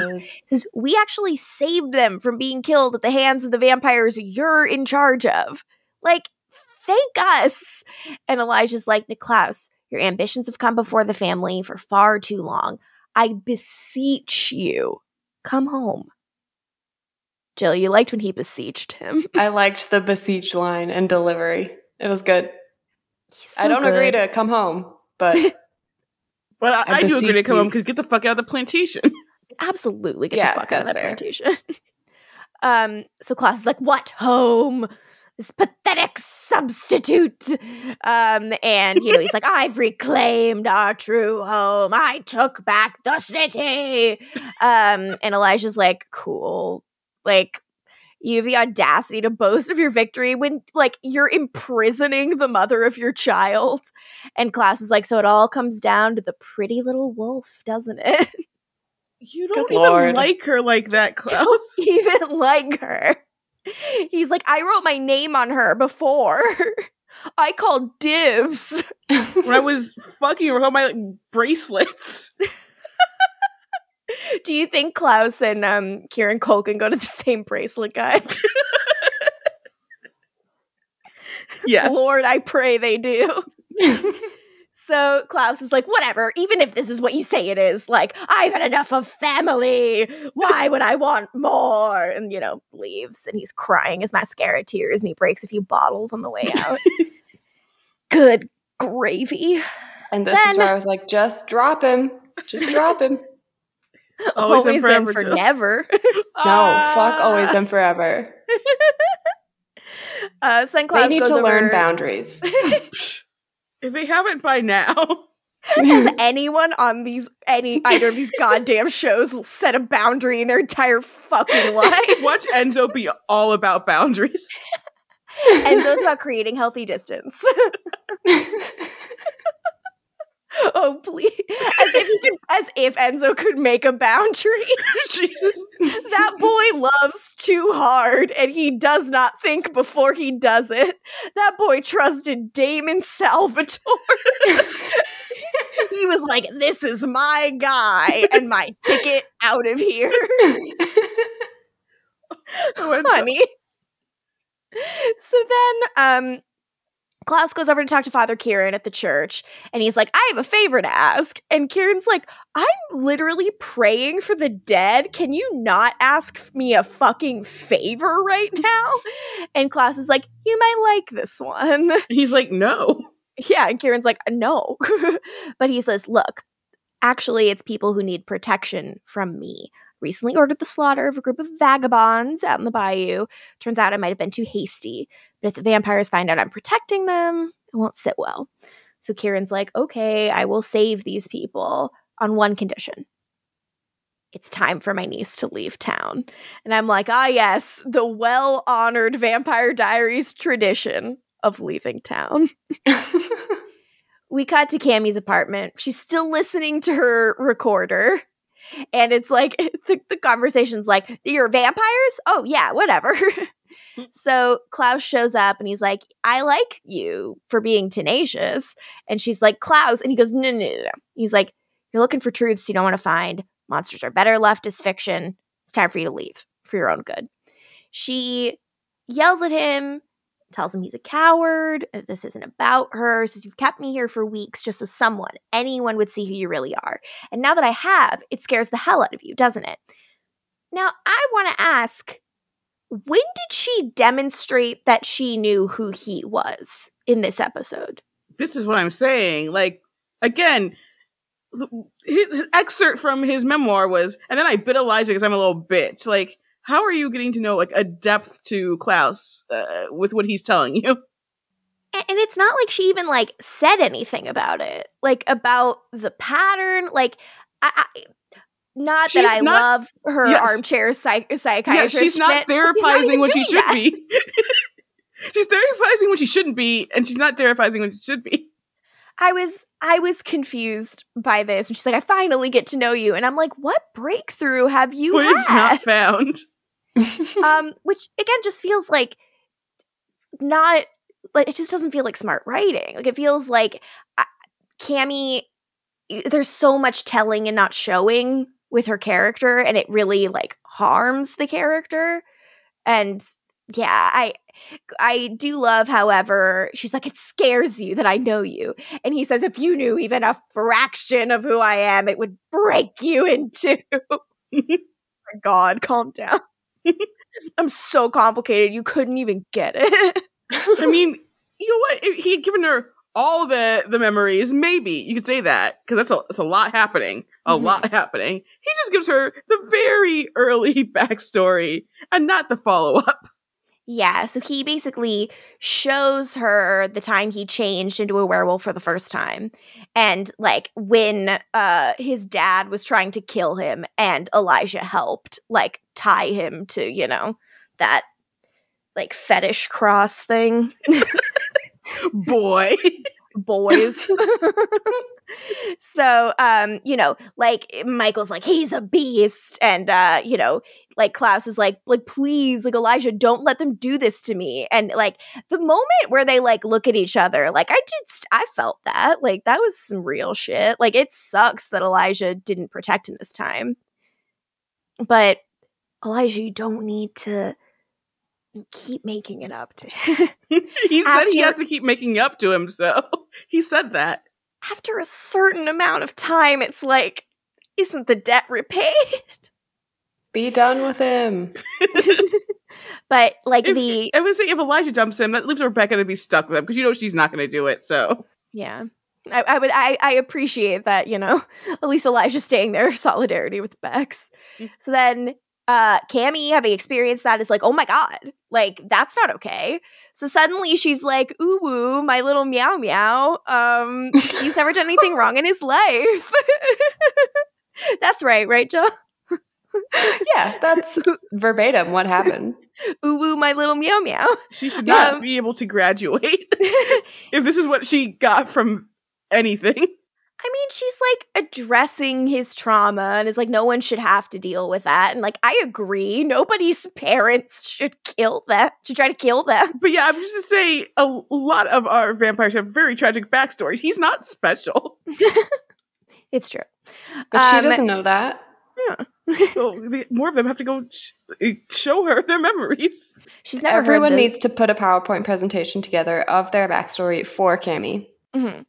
Says, we actually saved them from being killed at the hands of the vampires you're in charge of. Like, thank us. And Elijah's like, Niklaus, your ambitions have come before the family for far too long. I beseech you, come home. Jill, you liked when he beseeched him. I liked the beseech line and delivery. It was good. He's I don't agree to come home, but But I, I I do agree to beseech come home because get the fuck out of the plantation. absolutely get Yeah, the fuck out of the plantation. um, so Klaus is like, "What home? This pathetic substitute." Um, and you know he's like, "I've reclaimed our true home. I took back the city." Um, and Elijah's like, "Cool, like." You have the audacity to boast of your victory when, like, you're imprisoning the mother of your child. And Klaus is like, so it all comes down to the pretty little wolf, doesn't it? You don't even lord. like her like that, Klaus. don't even like her. He's like, I wrote my name on her before. I called divs when I was fucking her with all my like, bracelets. Do you think Klaus and um, Kieran Culkin go to the same bracelet guy? Yes. Lord, I pray they do. So Klaus is like, whatever, even if this is what you say it is, like, I've had enough of family. Why would I want more? And, you know, leaves and he's crying his mascara tears and he breaks a few bottles on the way out. Good gravy. And this is where I was like, just drop him. Just drop him. Always and forever, in for never. No, fuck always Ah. and forever. Uh, so then They need goes to learn over- boundaries. If they haven't by now. Has anyone on these any either of these goddamn shows set a boundary in their entire fucking life? Watch Enzo be all about boundaries. Enzo's about creating healthy distance. oh please, as if could, as if Enzo could make a boundary. Jesus. that boy loves too hard, and he does not think before he does it. That boy trusted Damon Salvatore. he was like, "This is my guy and my ticket out of here." Oh, honey. So then um Klaus goes over to talk to Father Kieran at the church and he's like, I have a favor to ask. And Kieran's like, I'm literally praying for the dead. Can you not ask me a fucking favor right now? And Klaus is like, You might like this one. He's like, no. Yeah, and Kieran's like, no. but he says, look, actually, it's people who need protection from me. Recently ordered the slaughter of a group of vagabonds out in the bayou. Turns out I might have been too hasty. But if the vampires find out I'm protecting them, it won't sit well. So Kieran's like, okay, I will save these people on one condition. It's time for my niece to leave town. And I'm like, ah, yes, the well honored Vampire Diaries tradition of leaving town we cut to Cami's apartment. She's still listening to her recorder. And it's like the, the conversation's like, You're vampires? Oh, yeah, whatever. Hmm. so Klaus shows up and he's like, I like you for being tenacious. And she's like, Klaus. And he goes, No, no, no, no. He's like, You're looking for truths you don't want to find. Monsters are better left as fiction. It's time for you to leave for your own good. She yells at him, tells him he's a coward. uh, This isn't about her. Says you've kept me here for weeks just so someone, anyone would see who you really are. And now that I have, it scares the hell out of you, doesn't it? Now, I want to ask when did she demonstrate that she knew who he was in this episode? This is what I'm saying. Like, again, his excerpt from his memoir was, and then I bit Elijah because I'm a little bitch. Like, how are you getting to know like a depth to Klaus uh, with what he's telling you? And it's not like she even like said anything about it, like about the pattern. Like, I, I not She's that I not- love her Yes. armchair psych- Yeah, psychiatrist. she's not but she's not therapizing even when she should that. be. she's therapizing when she shouldn't be, and she's not therapizing when she should be. I was I was confused by this, and she's like, "I finally get to know you," and I'm like, "What breakthrough have you Footage had?" not found. um, which again just feels like not like it just doesn't feel like smart writing. Like it feels like uh, Cami. There's so much telling and not showing with her character, and it really like harms the character. And yeah, I I do love, however, she's like, it scares you that I know you. And he says, if you knew even a fraction of who I am, it would break you in two. God, calm down. I'm so complicated. You couldn't even get it. I mean, you know what? If he had given her all the the memories, maybe you could say that because that's a that's a lot happening, a Mhm. lot happening. He just gives her the very early backstory and not the follow up. Yeah, so he basically shows her the time he changed into a werewolf for the first time. And like when uh his dad was trying to kill him and Elijah helped like tie him to, you know, that like fetish cross thing. Boy, boys. so, um, you know, like Mikael's like he's a beast, and uh, you know, like Klaus is like, like please, like Elijah, don't let them do this to me. And like the moment where they like look at each other, like I did, st- I felt that, like that was some real shit. Like it sucks that Elijah didn't protect him this time, but Elijah, you don't need to keep making it up to him. he said he has to keep making up to him, so he said that. After a certain amount of time, it's like, isn't the debt repaid? Be done with him. but like If- the I would say if Elijah dumps him, that leaves Rebekah to be stuck with him because you know she's not going to do it. So yeah. I, I would I, I appreciate that, you know, at least Elijah's staying there solidarity with Bex. Mm. So then uh Cami having experienced that is like, oh my god, like that's not okay. So suddenly she's like, ooh woo, my little meow meow. Um he's never done anything wrong in his life. that's right, right, Joe? Yeah, that's verbatim what happened. Ooh woo, my little meow meow. she should not Um, be able to graduate if this is what she got from anything. I mean, she's like addressing his trauma and is like, no one should have to deal with that. And like, I agree. Nobody's parents should kill them, should try to kill them. But yeah, I'm just to say a lot of our vampires have very tragic backstories. He's not special. It's true. But she Um, doesn't know that. So the- more of them have to go sh- show her their memories. She's never Everyone heard needs to put a PowerPoint presentation together of their backstory for Cami. Mhm.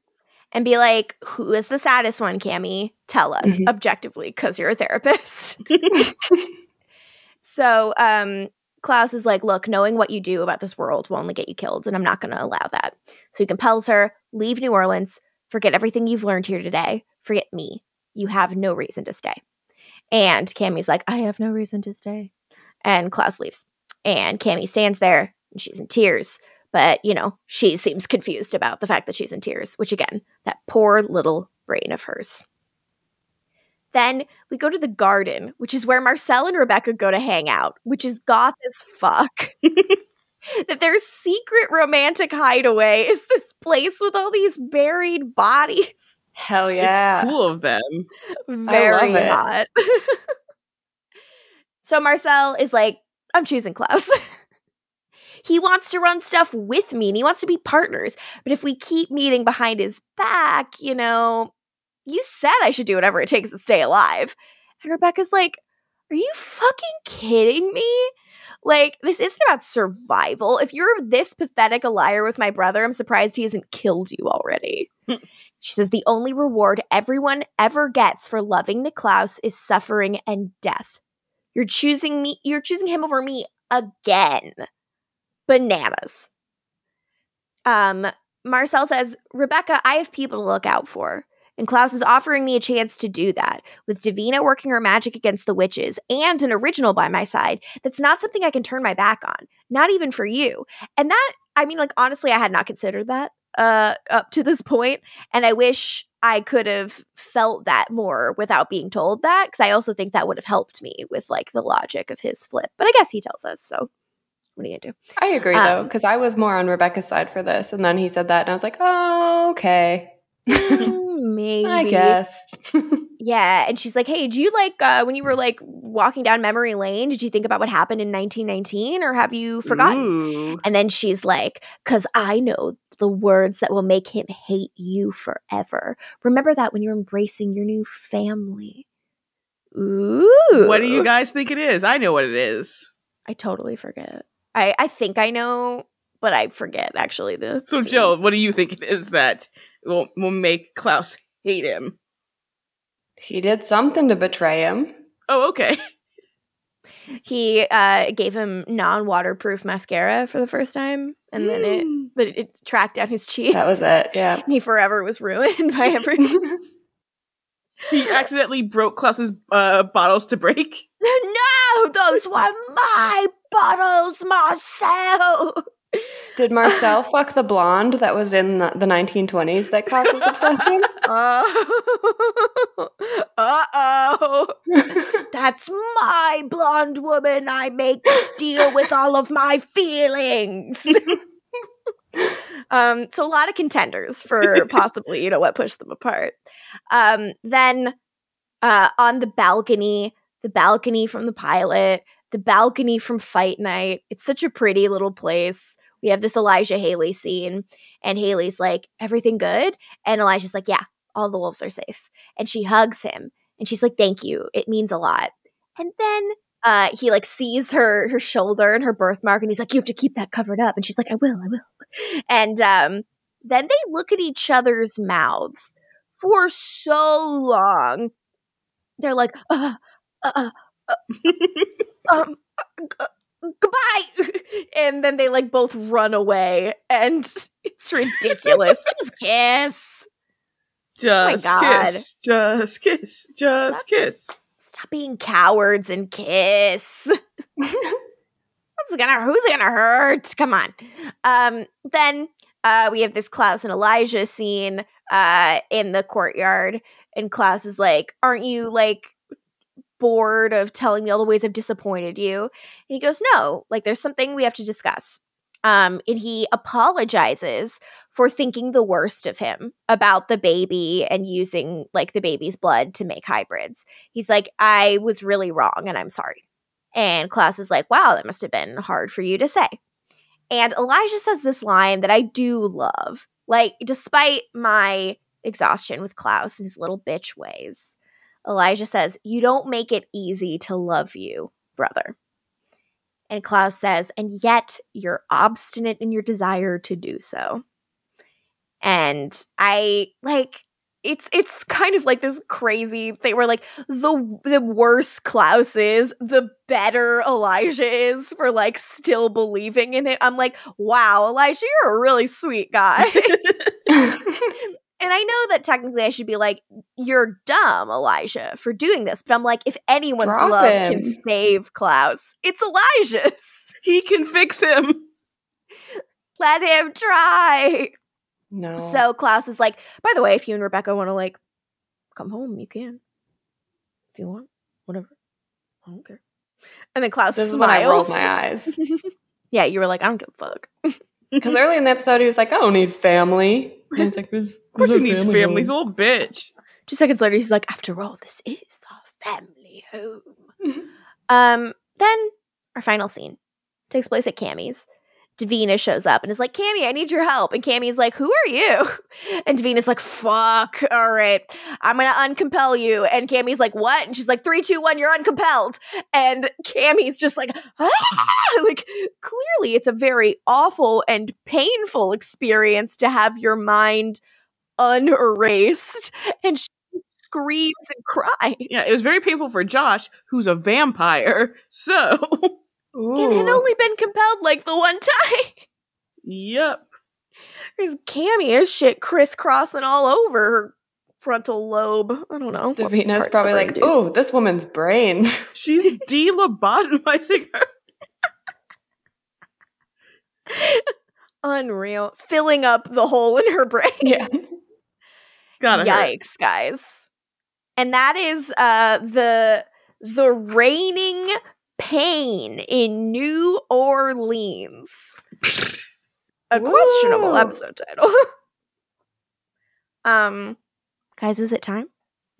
and be like, who is the saddest one, Cami? Tell us Mhm. objectively, because you're a therapist. so um Klaus is like, look, knowing what you do about this world will only get you killed, and I'm not gonna allow that. So he compels her, leave New Orleans, forget everything you've learned here today, forget me. You have no reason to stay. And Cami's like, I have no reason to stay. And Klaus leaves. And Cami stands there and she's in tears. But, you know, she seems confused about the fact that she's in tears, which again, that poor little brain of hers. Then we go to the garden, which is where Marcel and Rebekah go to hang out, which is goth as fuck. that their secret romantic hideaway is this place with all these buried bodies. Hell yeah. It's cool of them. Very hot. so Marcel is like, I'm choosing Klaus. he wants to run stuff with me and he wants to be partners. But if we keep meeting behind his back, you know, you said I should do whatever it takes to stay alive. And Rebekah's like, Are you fucking kidding me? Like, this isn't about survival. If you're this pathetic a liar with my brother, I'm surprised he hasn't killed you already. She says the only reward everyone ever gets for loving Niklaus is suffering and death. You're choosing me, you're choosing him over me again. Bananas. Um, Marcel says, Rebekah, I have people to look out for. And Klaus is offering me a chance to do that. With Davina working her magic against the witches and an original by my side, that's not something I can turn my back on. Not even for you. And that, I mean, like, honestly, I had not considered that uh up to this point and i wish i could have felt that more without being told that because i also think that would have helped me with like the logic of his flip but i guess he tells us so what are you gonna do I agree though, Um, because I was more on Rebekah's side for this, and then he said that, and I was like, oh, okay. Mm, maybe I guess. yeah and she's like hey do you like uh when you were like walking down memory lane did you think about what happened in 1919 or have you forgotten Ooh. And then she's like, Cause I know the words that will make him hate you forever. Remember that when you're embracing your new family. Ooh. What do you guys think it is? I know what it is. I totally forget. I, I think I know, but I forget actually the So, scene. Jill, what do you think it is that will, will make Klaus hate him? he did something to betray him. Oh, okay. He uh gave him non-waterproof mascara for the first time, and then it Mm. but it tracked down his cheek. That was it. Yeah. he forever was ruined by everything. He accidentally broke Klaus's uh, bottles to break. no, those were my bottles, Marcel. Did Marcel fuck the blonde that was in the, the 1920s that Klaus was obsessed with? Uh oh. That's my blonde woman. I make deal with all of my feelings. um, so a lot of contenders for possibly, you know, what pushed them apart. Um, then uh, on the balcony, the balcony from the pilot, the balcony from Fight Night. It's such a pretty little place. We have this Elijah Hayley scene, and Hayley's like, "Everything good?" And Elijah's like, "Yeah, all the wolves are safe." And she hugs him, and she's like, "Thank you. It means a lot." And then uh, he like sees her her shoulder and her birthmark, and he's like, "You have to keep that covered up." And she's like, "I will, I will." And um, then they look at each other's mouths for so long. They're like, uh, uh, uh, um, uh, goodbye. And then they like both run away, and it's ridiculous. Just kiss. Just God. kiss. Just kiss. Just kiss. Stop being cowards and kiss. What's gonna who's gonna hurt? Come on. Um then uh we have this Klaus and Elijah scene uh in the courtyard and Klaus is like, Aren't you like bored of telling me all the ways I've disappointed you? And he goes, No, like there's something we have to discuss. Um, and he apologizes for thinking the worst of him about the baby and using like the baby's blood to make hybrids. He's like, I was really wrong and I'm sorry. And Klaus is like, wow, that must have been hard for you to say. And Elijah says this line that I do love. Like, despite my exhaustion with Klaus and his little bitch ways, Elijah says, You don't make it easy to love you, brother. And Klaus says, And yet you're obstinate in your desire to do so. And I like it's it's kind of like this crazy thing where like the the worse Klaus is, the better Elijah is for like still believing in it. I'm like, wow, Elijah, you're a really sweet guy. and I know that technically I should be like, you're dumb, Elijah, for doing this. But I'm like, if anyone's Drop love him. can save Klaus, it's Elijah's. He can fix him. Let him try. no. So Klaus is like, by the way, if you and Rebekah want to like come home, you can. If you want, whatever. I don't care. And then Klaus this is when I rolled my eyes. yeah, you were like, I don't give a fuck. Because early in the episode, he was like, I don't need family. And I was like, "There's- Of course he a needs family family. He's a little bitch. Two seconds later, he's like, after all, this is our family home. um, then our final scene takes place at Cami's. Davina shows up and is like, Cami, I need your help. And Cami's like, Who are you? And Davina's like, Fuck, all right, I'm gonna uncompel you. And Cami's like, What? And she's like, Three, two, one, you're uncompelled. And Cami's just like, ah! like clearly it's a very awful and painful experience to have your mind unerased. And she screams and cries. Yeah, it was very painful for Josh, who's a vampire. So, And had only been compelled like the one time. yep. There's Cami, there's shit crisscrossing all over her frontal lobe. I don't know. Davina's probably like, oh, this woman's brain. She's de-lobotomizing her. unreal, filling up the hole in her brain. yeah. Gotta hurt. Yikes, guys! And that is uh the the reigning pain in New Orleans. A questionable episode title. um, guys, is it time?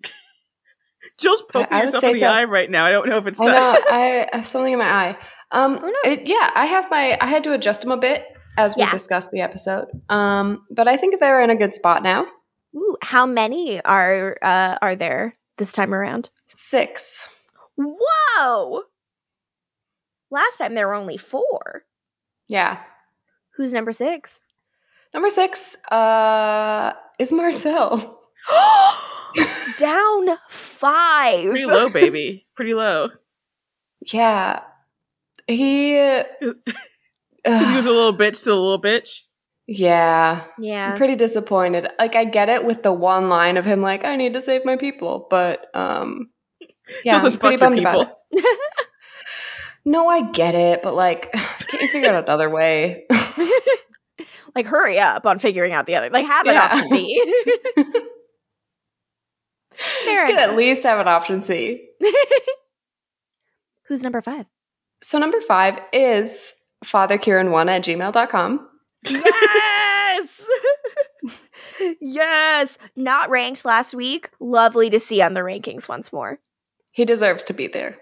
Jill's poking I would herself in the so. eye right now. I don't know if it's I time. know. I have something in my eye. Um, Oh, no. it- yeah, I have my. I had to adjust them a bit as we Yeah. discussed the episode. Um, but I think they're in a good spot now. Ooh, how many are uh are there this time around? Six. Whoa! Last time there were only four. Yeah. Who's number six? Number six uh, is Marcel. Down five. Pretty low, baby. Pretty low. Yeah. He. Because he was a little bitch to the little bitch. yeah. Yeah. I'm Yeah. pretty disappointed. Like I get it with the one line of him like I need to save my people, but um yeah, Just I'm pretty fuck your bummed about it. No, I get it, but like can't you figure out another way? like, hurry up on figuring out the other. Like, have an Yeah. option B. Fair you could at least have an option C. Who's number five? So number five is fatherkieran1 at gmail.com. Yes! yes! Not ranked last week. Lovely to see on the rankings once more. He deserves to be there.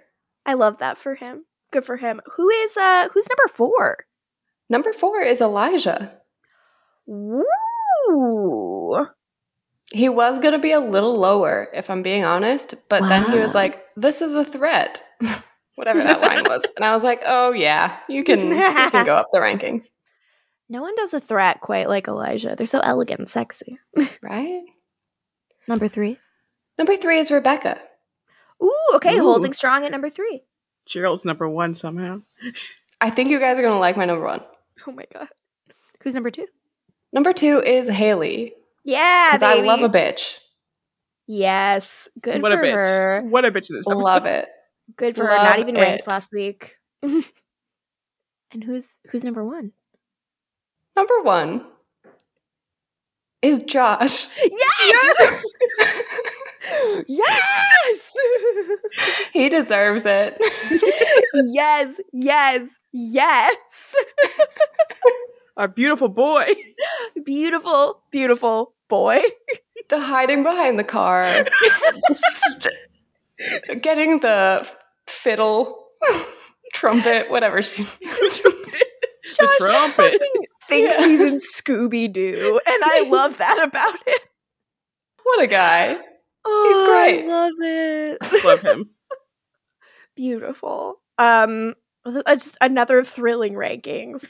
I love that for him. Good for him. Who is uh who's number four? Number four is Elijah. Woo! He was going to be a little lower, if I'm being honest, but then he was like, this is a threat. whatever that line was. And I was like, oh yeah, you can you can go up the rankings. No one does a threat quite like Elijah. They're so elegant and sexy. Right? Number three. Number three is Rebekah. Ooh, okay, Ooh. holding strong at number three. Gerald's number one somehow. I think you guys are gonna like my number one. Oh my god. Who's number two? Number two is Hayley. Yeah, Because I love a bitch. Yes, good what for a bitch. her. What a bitch in this episode. Love it. Good for her. Not even ranked it. last week. and who's who's number one? Number one is Josh. Yes, yes, he deserves it. yes, yes, yes. Our beautiful boy. Beautiful, beautiful boy. the hiding behind the car, getting the fiddle, trumpet, whatever she. the trumpet. thinks Yeah. he's in Scooby Doo, and I love that about him. What a guy! Oh, great. I love it. Love him. Beautiful. Um, uh, just another thrilling rankings.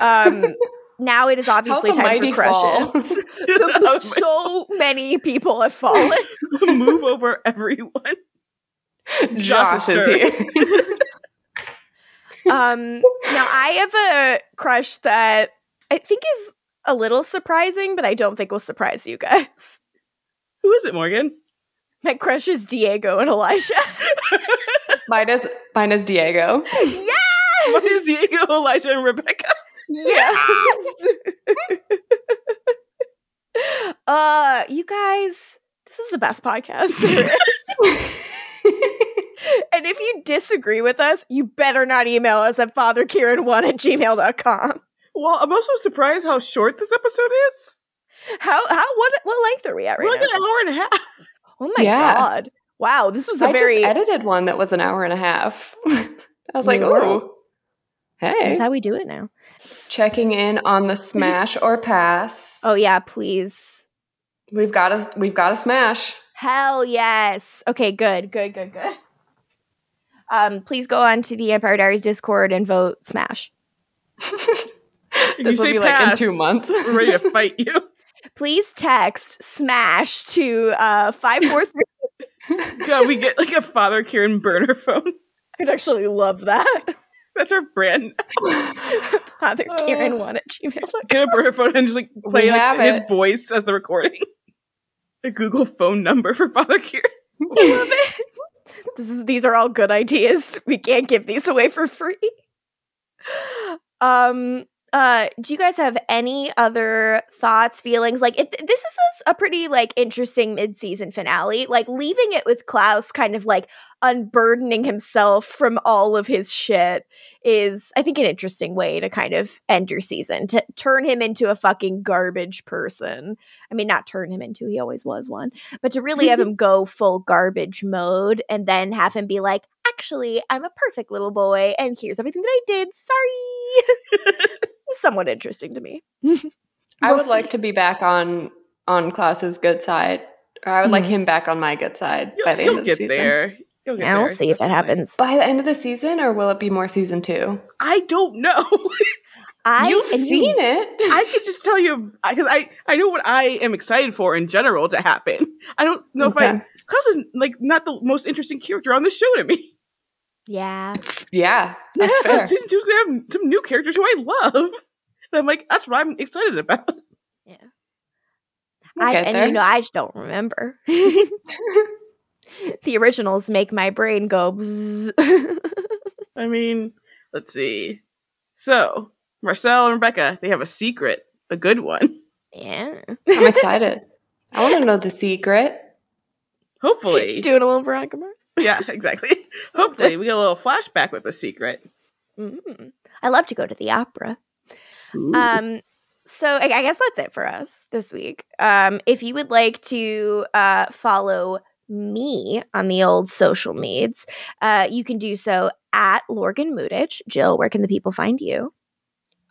Um, now it is obviously time for crushes. So many people have fallen. Move over everyone. Josh is here. Um, now I have a crush that I think is a little surprising, but I don't think will surprise you guys. Who is it, Morgan? My crush is Diego and Elijah. mine is mine is Diego. yes! What is Diego, Elijah, and Rebekah? Yes. uh, you guys, this is the best podcast. and if you disagree with us, you better not email us at fatherkieran1 at gmail.com. Well, I'm also surprised how short this episode is. How, how, what, what length are we at right We're like now? an hour and a half. Oh my Yeah. god. Wow, this was a I very just edited one that was an hour and a half. I was like, oh, hey, That's how we do it now. checking in on the smash or pass. Oh yeah, please. We've got a we've got a smash. Hell yes. Okay, good, good, good, good. Um, please go on to the AMPire Diaries Discord and vote Smash. this You will say be like in two months. We're ready to fight you. Please text Smash to uh five four three. God, we get like a Father Kieran burner phone. I'd actually love that. That's our brand. Father. Kieran one at gmail.com. Get a burner phone and just like play like, his voice as the recording. A Google phone number for Father Kieran. Love it. This is these are all good ideas. We can't give these away for free. Um uh do you guys have any other thoughts feelings? Like it, this is a, a pretty like interesting mid-season finale. Like leaving it with klaus kind of like unburdening himself from all of his shit is i think an interesting way to kind of end your season to turn him into a fucking garbage person i mean not turn him into he always was one but to really have him go full garbage mode and then have him be like actually i'm a perfect little boy and here's everything that i did sorry somewhat interesting to me I We'll would like to be back on on Klaus's good side, or I would like Mhm. him back on my good side You'll, by the you'll end of the get season. there. You'll get yeah we'll there, see if that definitely. happens By the end of the season, or will it be more season two? I don't know. i You've and you- seen it. I could just tell you because I, I know what I am excited for in general to happen. I don't know if I Okay. Klaus is like not the most interesting character on the show to me. yeah Yeah, that's Yeah, fair. Season two's gonna have some new characters who I love. And I'm like, that's what I'm excited about. yeah We'll I, get and there. you know i just don't remember the originals make my brain go. I mean, let's see. So Marcel and Rebekah, they have a secret, a good one. yeah I'm excited. I want to know the secret. Hopefully, doing a little veronica mars yeah, exactly. Hopefully, we get a little flashback with the secret. mm. i love to go to the opera Ooh. Um, so I, I guess that's it for us this week. Um, if you would like to uh, follow me on the old social medias, uh, you can do so at Lorgan Mutich. Jill, where can the people find you?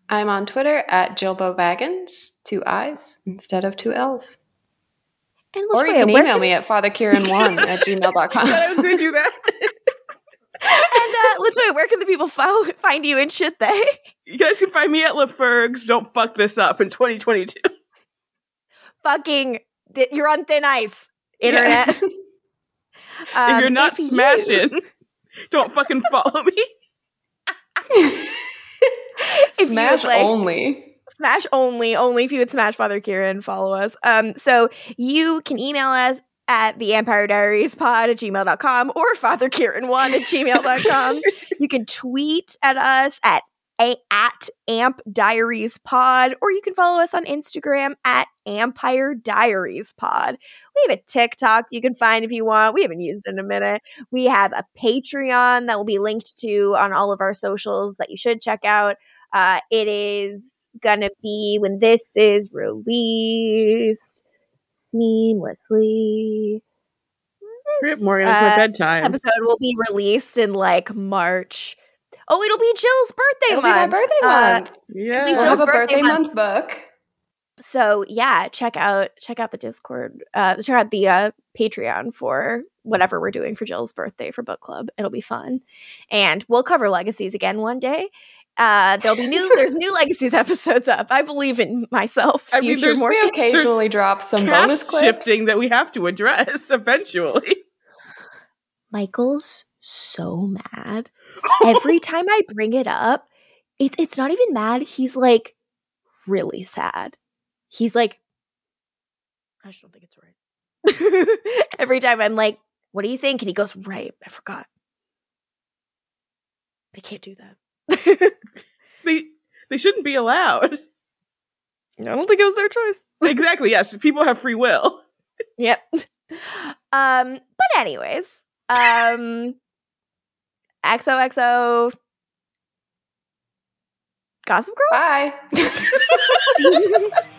I'm on Twitter at Jilbo Baggins, two I's instead of two L's. And Or you can where email me at fatherkieran1 at I thought I was going to do that. and uh, LaToya, where can the people follow, find you and shit they? You guys can find me at LaFergs. Don't fuck this up in 2022. Fucking, th- you're on thin ice, internet. if Um, you're not if you- smashing, don't fucking follow me. Smash like- only. Smash only, only if you would smash Father Kieran, follow us. Um, so you can email us at the AMPire Diaries pod at gmail.com or Father Kieran1 at gmail.com. you can tweet at us at a, at Amp Diaries Pod, or you can follow us on Instagram at AMPire Diaries Pod. We have a TikTok you can find if you want. We haven't used it in a minute. We have a Patreon that will be linked to on all of our socials that you should check out. Uh, it is gonna be when this is released seamlessly. Rip Morgan, it's my Uh, bedtime. Episode will be released in like March. Oh, it'll be Jill's birthday It'll be my month. birthday Uh, month. yeah. we we'll Jill's have a birthday birthday month. month book. so yeah, check out check out the Discord. Uh, check out the uh, Patreon for whatever we're doing for Jill's birthday for book club. It'll be fun, and we'll cover legacies again one day. Uh, there'll be new. there's new legacies episodes up. I believe in myself. I mean, there's- Morgan. We occasionally drop some bonus Cast clips. shifting that we have to address eventually. Michael's so mad. Every time I bring it up, it's it's not even mad. He's like really sad. He's like, I just don't think it's right. Every time I'm like, what do you think? And he goes, right, I forgot. They can't do that. they they shouldn't be allowed. I don't think it was their choice. exactly. Yes, people have free will. Yep. Um, but anyways, um XOXO Gossip Girl? Bye.